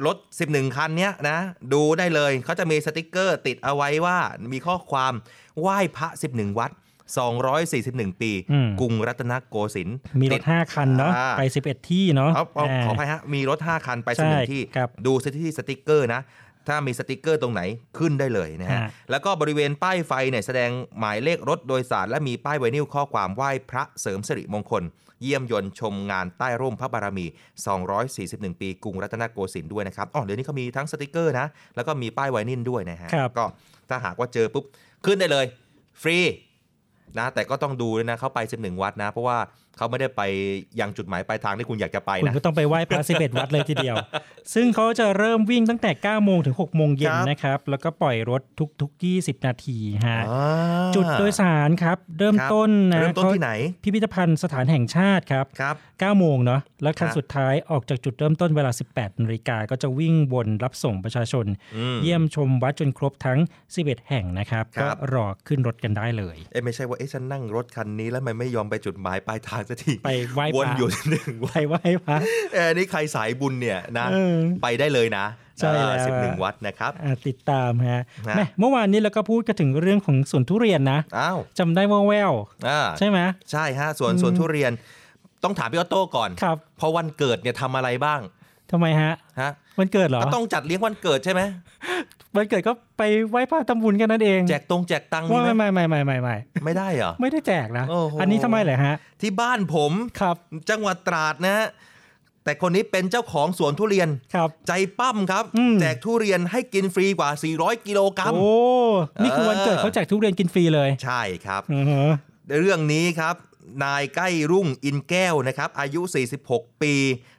รถ 11 คันเนี้ยนะ ดูได้เลยเขาจะมีสติกเกอร์ติดเอาไว้ว่ามีข้อความไหว้พระ 11 วัด 241 ปีอืมกรุงรัตนโกสินทร์มีรติถด5คันเนาะอ่าไป 11 ที่เนาะเอาเอาาขออภัยฮะ มีรถ 5 คันไปใช่สหนึ่งที่ครับดูที่สติกเกอร์นะ ถ้ามีสติกเกอร์ตรงไหนขึ้นได้เลยนะฮะฮะ แล้วก็บริเวณป้ายไฟเนี่ยแสดงหมายเลขรถโดยสาร และมีป้ายไวนิลข้อความไหว้พระเสริมสิริมงคล เยี่ยมยนต์ชมงานใต้ร่มพระบารมี 241 ปีกรุงรัตนโกสินทร์ด้วยนะครับอ๋อเดี๋ยวนี้เขามีทั้งสติกเกอร์นะ แล้วก็มีป้ายไวนิลด้วยนะฮะครับก็ถ้าหากว่าเจอปุ๊บขึ้นได้เลย ฟรีนะแต่ก็ต้องดูด้วยนะเข้าไป 11 วัดนะ เพราะว่า เขาไม่ได้ไปยังจุดหมายปลายทางที่คุณอยากจะไปคุณนะก็ต้องไปไหว้พระ11วัดเลยทีเดียว ซึ่งเขาจะเริ่มวิ่งตั้งแต่9โมงถึง6โมงเย็นครับนะครับ แล้วก็ปล่อยรถทุกๆ20นาทีฮะอ่าจุดโดยสารครับ เริ่มครับต้นนะเริ่มต้นที่ไหน พิพิธภัณฑ์สถานแห่งชาติครับครับ9โมงเนาะแล้วคันครับสุดท้ายออกจากจุดเริ่มต้นเวลา 18นาฬิกาก็จะวิ่งวนรับส่งประชาชนอืมเยี่ยมชมวัดจนครบทั้ง 11 แห่งนะครับครัก็บรอขึ้นรถกันได้เลยเอ้ยไม่ใช่ว่าเอ๊ะฉันนั่งรถคันนี้แล้วมันไม่ยอมไปจุดหมายปลายทางสักทีไปไหว้พระวนอยู่หนึ่งไปไหว้พระเออนี่ใครสายบุญเนี่ยนะเออไปได้เลยนะใช่แล้วสิบหนึ่งวัดนะครับอ่าติดตามฮะฮะแม่เมื่อวานนี้เราก็พูดกันถึงเรื่องของสวนทุเรียนนะอ้าวจำได้ว่าแววอ่าใช่ไหมใช่ฮะส่วนอืมส่วนทุเรียนต้องถามพี่ออโต้ก่อนครับพอวันเกิดเนี่ยทำอะไรบ้างทำไมฮะฮะวันเกิดเหรอก็ต้องจัดเลี้ยงวันเกิดใช่ไหม วันเกิดก็ไปไหว้พระทำบุญกันนั่นเอง แจกตรงแจกตังค์มีว่าไหมไม่ไม่ไม่ไม่ไม่ไม่ไม่ได้เหรอ ไม่ได้แจกนะโอ้โหอันนี้ทำไมเหรอฮะ ที่บ้านผมครับ จังหวัดตราดนะฮะแต่คนนี้เป็นเจ้าของสวนทุเรียนครับ ใจปั้มครับอืมแจกทุเรียนให้กินฟรีกว่า 400 กิโลกรัมโอ้นี่คือวันเกิดเขาแจกทุเรียนกินฟรีเลย ใช่ครับอือฮะเรื่องนี้ครับ นายใกล้รุ่งอินแก้วนะครับอายุ 46 ปี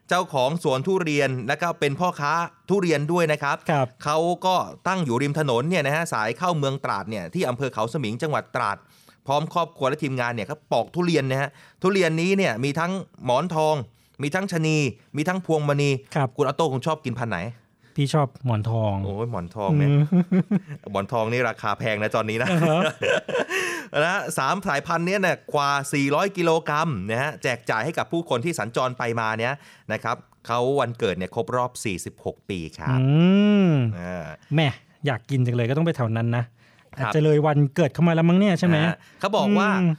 เจ้าของสวนทุเรียนและก็เป็นพ่อค้าทุเรียนด้วยนะครับครับเขาก็ตั้งอยู่ริมถนนเนี่ยนะฮะสายเข้าเมืองตราดเนี่ยที่อำเภอเขาสมิงจังหวัดตราด พร้อมครอบครัวและทีมงานเนี่ยเขาปอกทุเรียนนะฮะทุเรียนนี้เนี่ยมีทั้งหมอนทอง มีทั้งชะนี มีทั้งพวงมณีครับคุณออโต้คงชอบกินพันธุ์ไหน พี่ชอบหมอนทอง โอ้ยหมอนทองเนี่ยหมอนทองนี่ราคาแพงนะตอนนี้นะอ่าฮะนะสามสายพันธุ์เนี้ยเนี่ยกว่า 400 กิโลกรัมนะฮะแจกจ่ายให้กับผู้คนที่สัญจรไปมาเนี่ยนะครับเขาวันเกิดเนี่ยครบรอบ 46 ปีครัอืบมอ่าแม่อยากกินจังเลยก็ต้องไปแถวนั้นนะครัอาบจจะเลยวันเกิดเข้ามาแล้วมั้งเนี่ยใช่ไหมนะฮะเขาบอกว่าอืม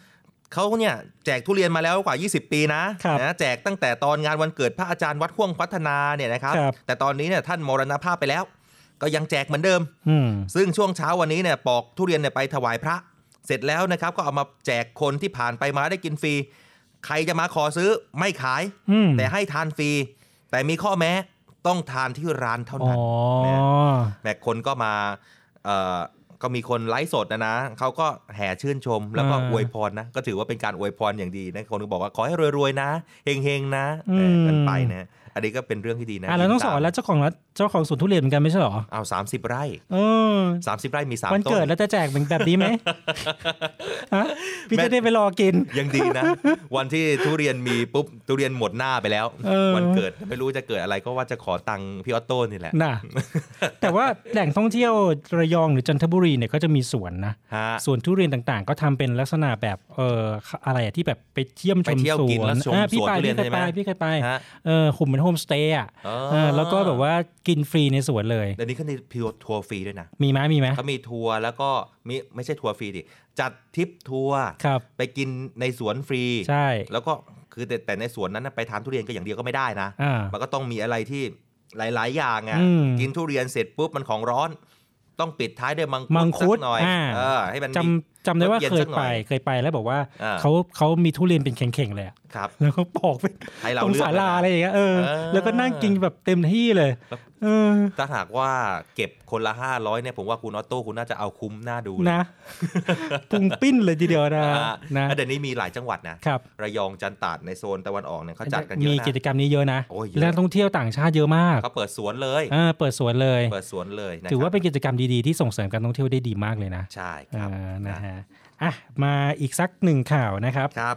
เขาเนี่ยแจกทุเรียนมาแล้วกว่า 20 ปีนะครับนะแจกตั้งแต่ตอนงานวันเกิดพระอาจารย์วัดห่วงพัฒนาเนี่ยนะครับครับแต่ตอนนี้เนี่ยท่านมรณภาพไปแล้ว ก็ยังแจกเหมือนเดิมอืมซึ่งช่วงเช้าวันนี้เนี่ยปอกทุเรียนเนี่ยไปถวายพระ เสร็จแล้วนะครับก็เอามาแจกคนที่ผ่านไปมาได้กินฟรี ใครจะมาขอซื้อไม่ขายอืมแต่ให้ทานฟรี แต่มีข้อแม้ต้องทานที่ร้านเท่าอ๋อนั้นนะแม่คนก็มาเอ่อ ก็มีคนไลฟ์สดนะนะเขาก็แห่ชื่นชมแล้วก็อ่าอวยพรนะ ก็ถือว่าเป็นการอวยพรอย่างดีนะคนก็บอกว่าขอให้รวยๆนะเฮงๆนะอืมเออกันไปนะ อันนี้ก็เป็นเรื่องที่ดีนะอะเราต้องสอนแล้วเจ้าของร้านเจ้าของสวนทุเรียนเหมือนกันไม่ใช่เหรอเอา30ไร่เออ30ไร่มี3วันต้นเกิดแล้วจะแจกเหมือนแบบนี้ไหมฮะพี่จะได้ไปรอกินยังดีนะ วันที่ทุเรียนมีปุ๊บทุเรียนหมดหน้าไปแล้วเออวันเกิดไม่รู้จะเกิดอะไรก็ว่าจะขอตังค์พี่ออโต้นี่แหละน่ะแต่ว่าแหล่งท่องเที่ยวระยองหรือจันทบุรีเนี่ยก็จะมีสวนนะฮะสวนทุเรียนต่างๆ ก็ทำเป็นลักษณะแบบเอออะไรอะที่แบบไปเที่ยมชไปมเที่ยวสกินวแล้นวชมอะพี่สวนไปทุเรียพี่นเคยใช่ไหไปมพี่เคยไปฮะเออขุมเหมือนโฮมสเตย์อะอ๋อเออแล้วก็แบบว่ากินฟรีในสวนเลยเดี๋ยวนี้เขามีทัวร์ฟรีด้วยนะ มีไหมมีไหมเขามีทัวร์แล้วก็มีไม่ใช่ทัวร์ฟรีดิ จัดทริปทัวร์ครับไปกินในสวนฟรี ใช่ แล้วก็คือแต่แต่ในสวนนั้นนะไปทานทุเรียนก็อย่างเดียวก็ไม่ได้นะอ่ามันก็ต้องมีอะไรที่หลาย ๆ อย่างอะอืมกินทุเรียนเสร็จปุ๊บมันของร้อน ต้องปิดท้ายด้วยมังมังคุดสักหน่อยอ่าเออให้มันจำ จำได้ว่าย็นเคยสักหไปน่อเคยไปแล้วบอกว่าอ่าเขาเขามีทุเรียนเป็นเข่งๆเลยอะครับ แล้วก็ปอกเป็นให้เราตรงเลือกศาเลยลานะอะไรอย่างเงี้ยเออเออแล้วก็นั่งกินแบบเต็มที่เลยเออถ้าหากว่าเก็บคนละ500เนี่ยผมว่าคุณออโต้คุณน่าจะเอาคุ้มหน้าดูเลยนะพุงปิ้นเลยทีเดียวนะอ่านะแล้วเดี๋ยวนี้มีหลายจังหวัดนะครับระยองจันตราดในโซนตะวันออกเนี่ยเขาจัดกันเยมีอะนะกิจกรรมนี้เยอะนะโอ้ยเยอะและนักท่องเที่ยวต่างชาติเยอะมากเขาเปิดสวนเลยเออเปิดสวนเลย เปิดสวนเลยนะถือว่าครับเป็นกิจกรรมดีๆที่ส่งเสริมการท่องเที่ยวได้ดีมากเลยนะ ใช่ครับเออนะฮะ อะมาอีกสักหนึ่งข่าวนะครับครับ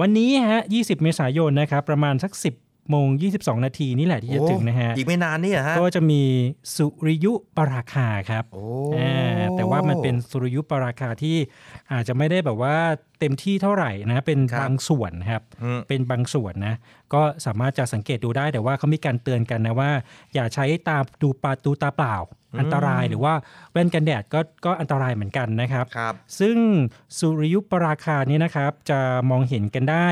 วันนี้ฮะ 20 เมษายนนะครับ ประมาณสัก 10 โมง 22 นาทีนี่แหละที่จะโอ้ถึงนะฮะ อีกไม่นานนี่ฮะ ก็จะมีสุริยุปราคาครับโอ้อ่าแต่ว่ามันเป็นสุริยุปราคาที่อาจจะไม่ได้แบบว่าเต็มที่เท่าไหร่นะ เป็นครับบางส่วนครับอืมเป็นบางส่วนนะ ก็สามารถจะสังเกตดูได้แต่ว่าเขามีการเตือนกันนะว่า อย่าใช้ตาดูปาดูตาเปล่าอันตรายหรือว่าแว่นกันแดดก็ก็อันตรายเหมือนกันนะครับครับซึ่งสุริยุปราคานี้นะครับจะมองเห็นกันได้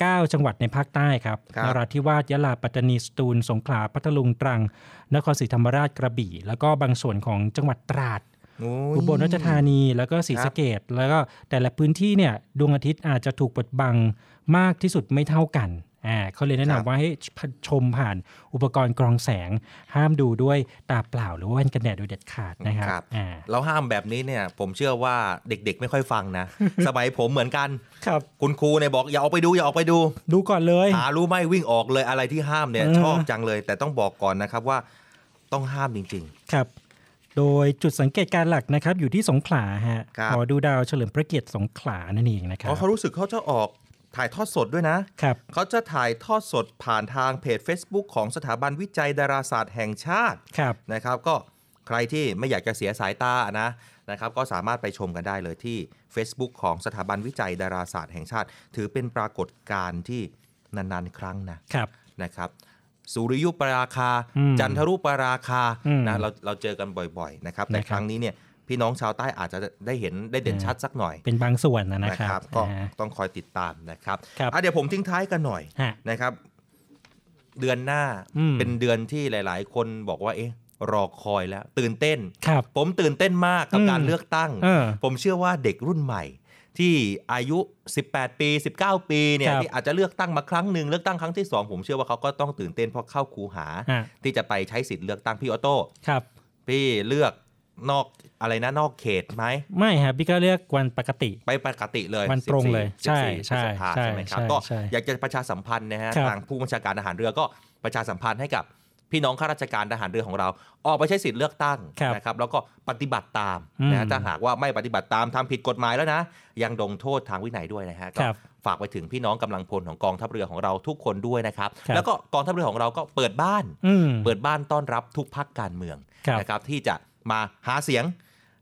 9 จังหวัดในภาคใต้ครับครับนราธิวาสยะลาปัตตานีสตูล สงขลาพัทลุงตรัง นครศรีธรรมราชกระบี่ แล้วก็บางส่วนของจังหวัดตราดโอ้ยอุบลราชธานีแล้วก็ศรีครับสะเกดแล้วก็แต่ละพื้นที่เนี่ยดวงอาทิตย์อาจจะถูกบดบังมากที่สุดไม่เท่ากัน อ่าเขาเลยแนะนำว่าให้ชมผ่านอุปกรณ์กรองแสง ห้ามดูด้วยตาเปล่าหรือว่าแว่นกันแดดโดยเด็ดขาดนะครับครับอ่าเราห้ามแบบนี้เนี่ย ผมเชื่อว่าเด็กๆ ไม่ค่อยฟังนะ สมัยผมเหมือนกันครับคุณครูเนี่ยบอกอย่าออกไปดูอย่าออกไปดู ดูก่อนเลยหารู้ไหมวิ่งออกเลยอะไรที่ห้ามเนี่ยเออชอบจังเลย แต่ต้องบอกก่อนนะครับว่าต้องห้ามจริงครับโดยจุดสังเกตการณ์หลักนะครับอยู่ที่สงขลาฮะครับหอดูดาวเฉลิมพระเกียรติสงขลานั่นเองนะคๆรัอ๋บอเขารู้สึกเขาจะออก ถ่ายทอดสดด้วยนะครับเขาจะถ่ายทอดสดผ่านทางเพจ Facebook ของสถาบันวิจัยดาราศาสตร์แห่งชาติครับนะครับ ก็ใครที่ไม่อยากจะเสียสายตานะนะครับ ก็สามารถไปชมกันได้เลยที่ Facebook ของสถาบันวิจัยดาราศาสตร์แห่งชาติ ถือเป็นปรากฏการณ์ที่นานๆ ครั้งนะครับนะครับสุริยุปราคาอืมจันทรุปราคาอืมนะเราเราเจอกันบ่อยๆนะครับแต่นะครับครั้งนี้เนี่ย พี่น้องชาวใต้อาจจะได้เห็นได้เด่นชัดสักหน่อย เป็นบางส่วนนะนะครับก็อ่าต้องคอยติดตามนะครับครับอะเดี๋ยวผมทิ้งท้ายกันหน่อยฮะนะครับ เดือนหน้าอืมเป็นเดือนที่หลาย ๆ คนบอกว่าเอ๊ะรอคอยแล้ว ตื่นเต้นครับผมตื่นเต้นมากกับอืมการเลือกตั้งเออผมเชื่อว่าเด็กรุ่นใหม่ ที่อายุ 18 ปี 19 ปีเนี่ยครับที่อาจจะเลือกตั้งมาครั้งหนึ่งเลือกตั้งครั้งที่ 2 ผมเชื่อว่าเขาก็ต้องตื่นเต้นเพราะเข้าคูหาฮะที่จะไปใช้สิทธิ์เลือกตั้งพี่ออโต้ครับพี่เลือก นอกอะไรนะนอกเขตไหมไม่ครับพี่ก็เลือกวันปกติ ไปปกติเลยวันตรงเลย14ใช่14ใช่พฤษภาใช่ใช่ไหมครับใช่ก็ใช่อยากจะประชาสัมพันธ์นะฮะครับทางผู้บัญชาการทหารเรือก็ประชาสัมพันธ์ให้กับพี่น้องข้าราชการทหารเรือของเรา ออกไปใช้สิทธิ์เลือกตั้งครับนะครับแล้วก็ปฏิบัติตามอืมนะฮะถ้าหากว่าไม่ปฏิบัติตามทำผิดกฎหมายแล้วนะ ยังดงโทษทางวินัยด้วยนะฮะก็ครับฝากไปถึงพี่น้องกำลังพลของกองทัพเรือของเราทุกคนด้วยนะครับครับแล้วก็กองทัพเรือของเราก็เปิดบ้านอืมเปิดบ้านต้อนรับทุกพักการเมืองครับนะครับที่จะ มาหาเสียง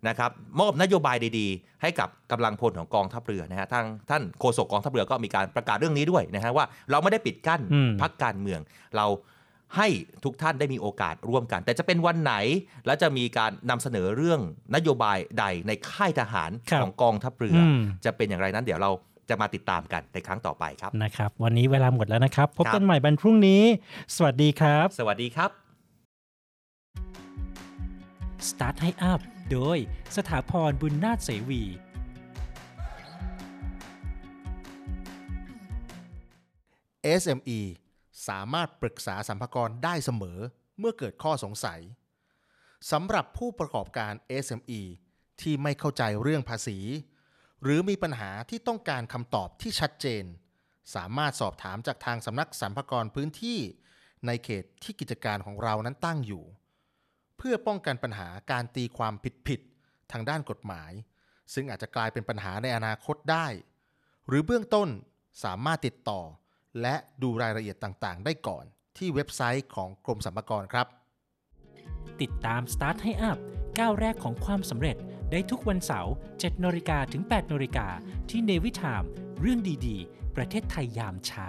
นะครับมอบนโยบายดีๆ ให้กับกำลังพลของกองทัพเรือนะฮะทางท่านโฆษกกองทัพเรือก็มีการประกาศเรื่องนี้ด้วยนะฮะว่าเราไม่ได้ปิดกั้นอืมพักการเมือง เราให้ทุกท่านได้มีโอกาสร่วมกัน แต่จะเป็นวันไหนและจะมีการนำเสนอเรื่องนโยบายใดในค่ายทหารครับของกองทัพเรืออมจะเป็นอย่างไรนั้นเดี๋ยวเราจะมาติดตามกันในครั้งต่อไปครับนะครับ วันนี้เวลาหมดแล้วนะครับ พบครักับนใหม่วันพรุ่งนี้ สวัสดีครับ สวัสดีครับ Start ให้อัพโดยสถาพรบุญนาถเสวี SME สามารถปรึกษาสัมภากรได้เสมอเมื่อเกิดข้อสงสัยสำหรับผู้ประกอบการ SME ที่ไม่เข้าใจเรื่องภาษี หรือมีปัญหาที่ต้องการคำตอบที่ชัดเจน สามารถสอบถามจากทางสำนักสัมภากรพื้นที่ ในเขตที่กิจการของเรานั้นตั้งอยู่ พื่อป้องกันปัญหาการตีความผิดๆทางด้านกฎหมาย ซึ่งอาจจะกลายเป็นปัญหาในอนาคตได้ หรือเบื้องต้นสามารถติดต่อ และดูรายละเอียดต่างๆ ได้ก่อนที่เว็บไซต์ของกรมสรรพากรครับ ติดตาม Start ให้อัพก้าวแรกของความสำเร็จได้ทุกวันเสาร์7นาฬิกาถึง8นาฬิกาที่เนวิทามเรื่องดีๆ ประเทศไทยยามเช้า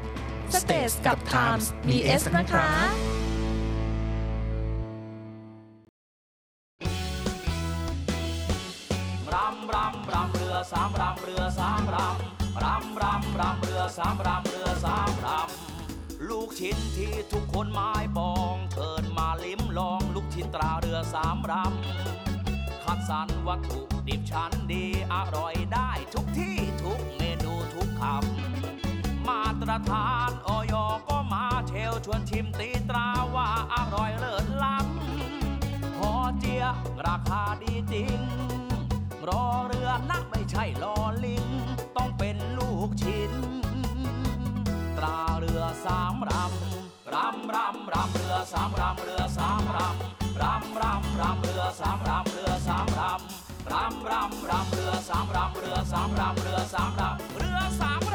www.thestagetimes.com Stage กับ Times มี S นะคะ รำรำรำเรือสามรำเรือสามรำรำรำรำเรือสามรำเรือสามรำลูกชิ้นที่ทุกคนหมายปองเชิญมาลิ้มลองลูกชิ้นตราเรือสามรำคัดสรรวัตถุดิบชั้นดีอร่อยได้ทุกที่ทุกเมนูทุกคำ ตรฐานออยก็มาเชลชวนชิมตีตราว่าอร่อยเลิศล้ำหอเจียราคาดีจริง รอเรือนะไม่ใช่ลอลิง ต้องเป็นลูกชิ้น ตราเรือสามรำรำรำรำเรือสามรำเรือสามรำรำรำรำเรือสามรำเรือสามรำรำรำรำเรือสามรำเรือสามรำเรือสามรำเรือสามรำ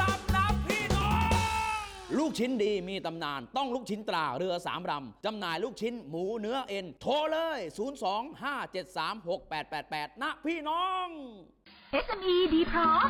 ลูกชิ้นดีมีตำนาน ต้องลูกชิ้นตราเรือสามลำจำหน่ายลูกชิ้นหมูเนื้อเอ็น โทรเลย 025736888 นะพี่น้อง SME ดีพร้อม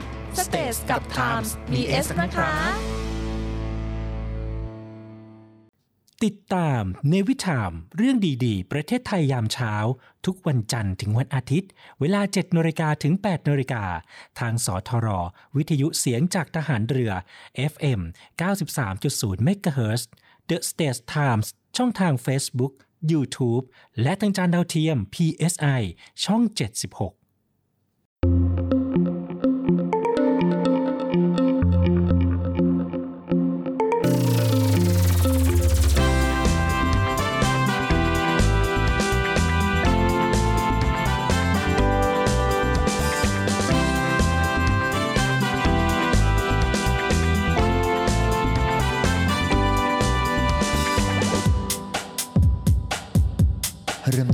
www.thestagetimes.com Stage กับ Times มี S นะคะ ติดตามเนวิทามเรื่องดีๆ ประเทศไทยยามเช้า ทุกวันจันทร์ถึงวันอาทิตย์ เวลา7นาฬิกาถึง8นาฬิกาทางสทร วิทยุเสียงจากทหารเรือ FM 93.0 MHz The States Times ช่องทาง Facebook YouTube และทางจานดาวเทียม PSI ช่อง 76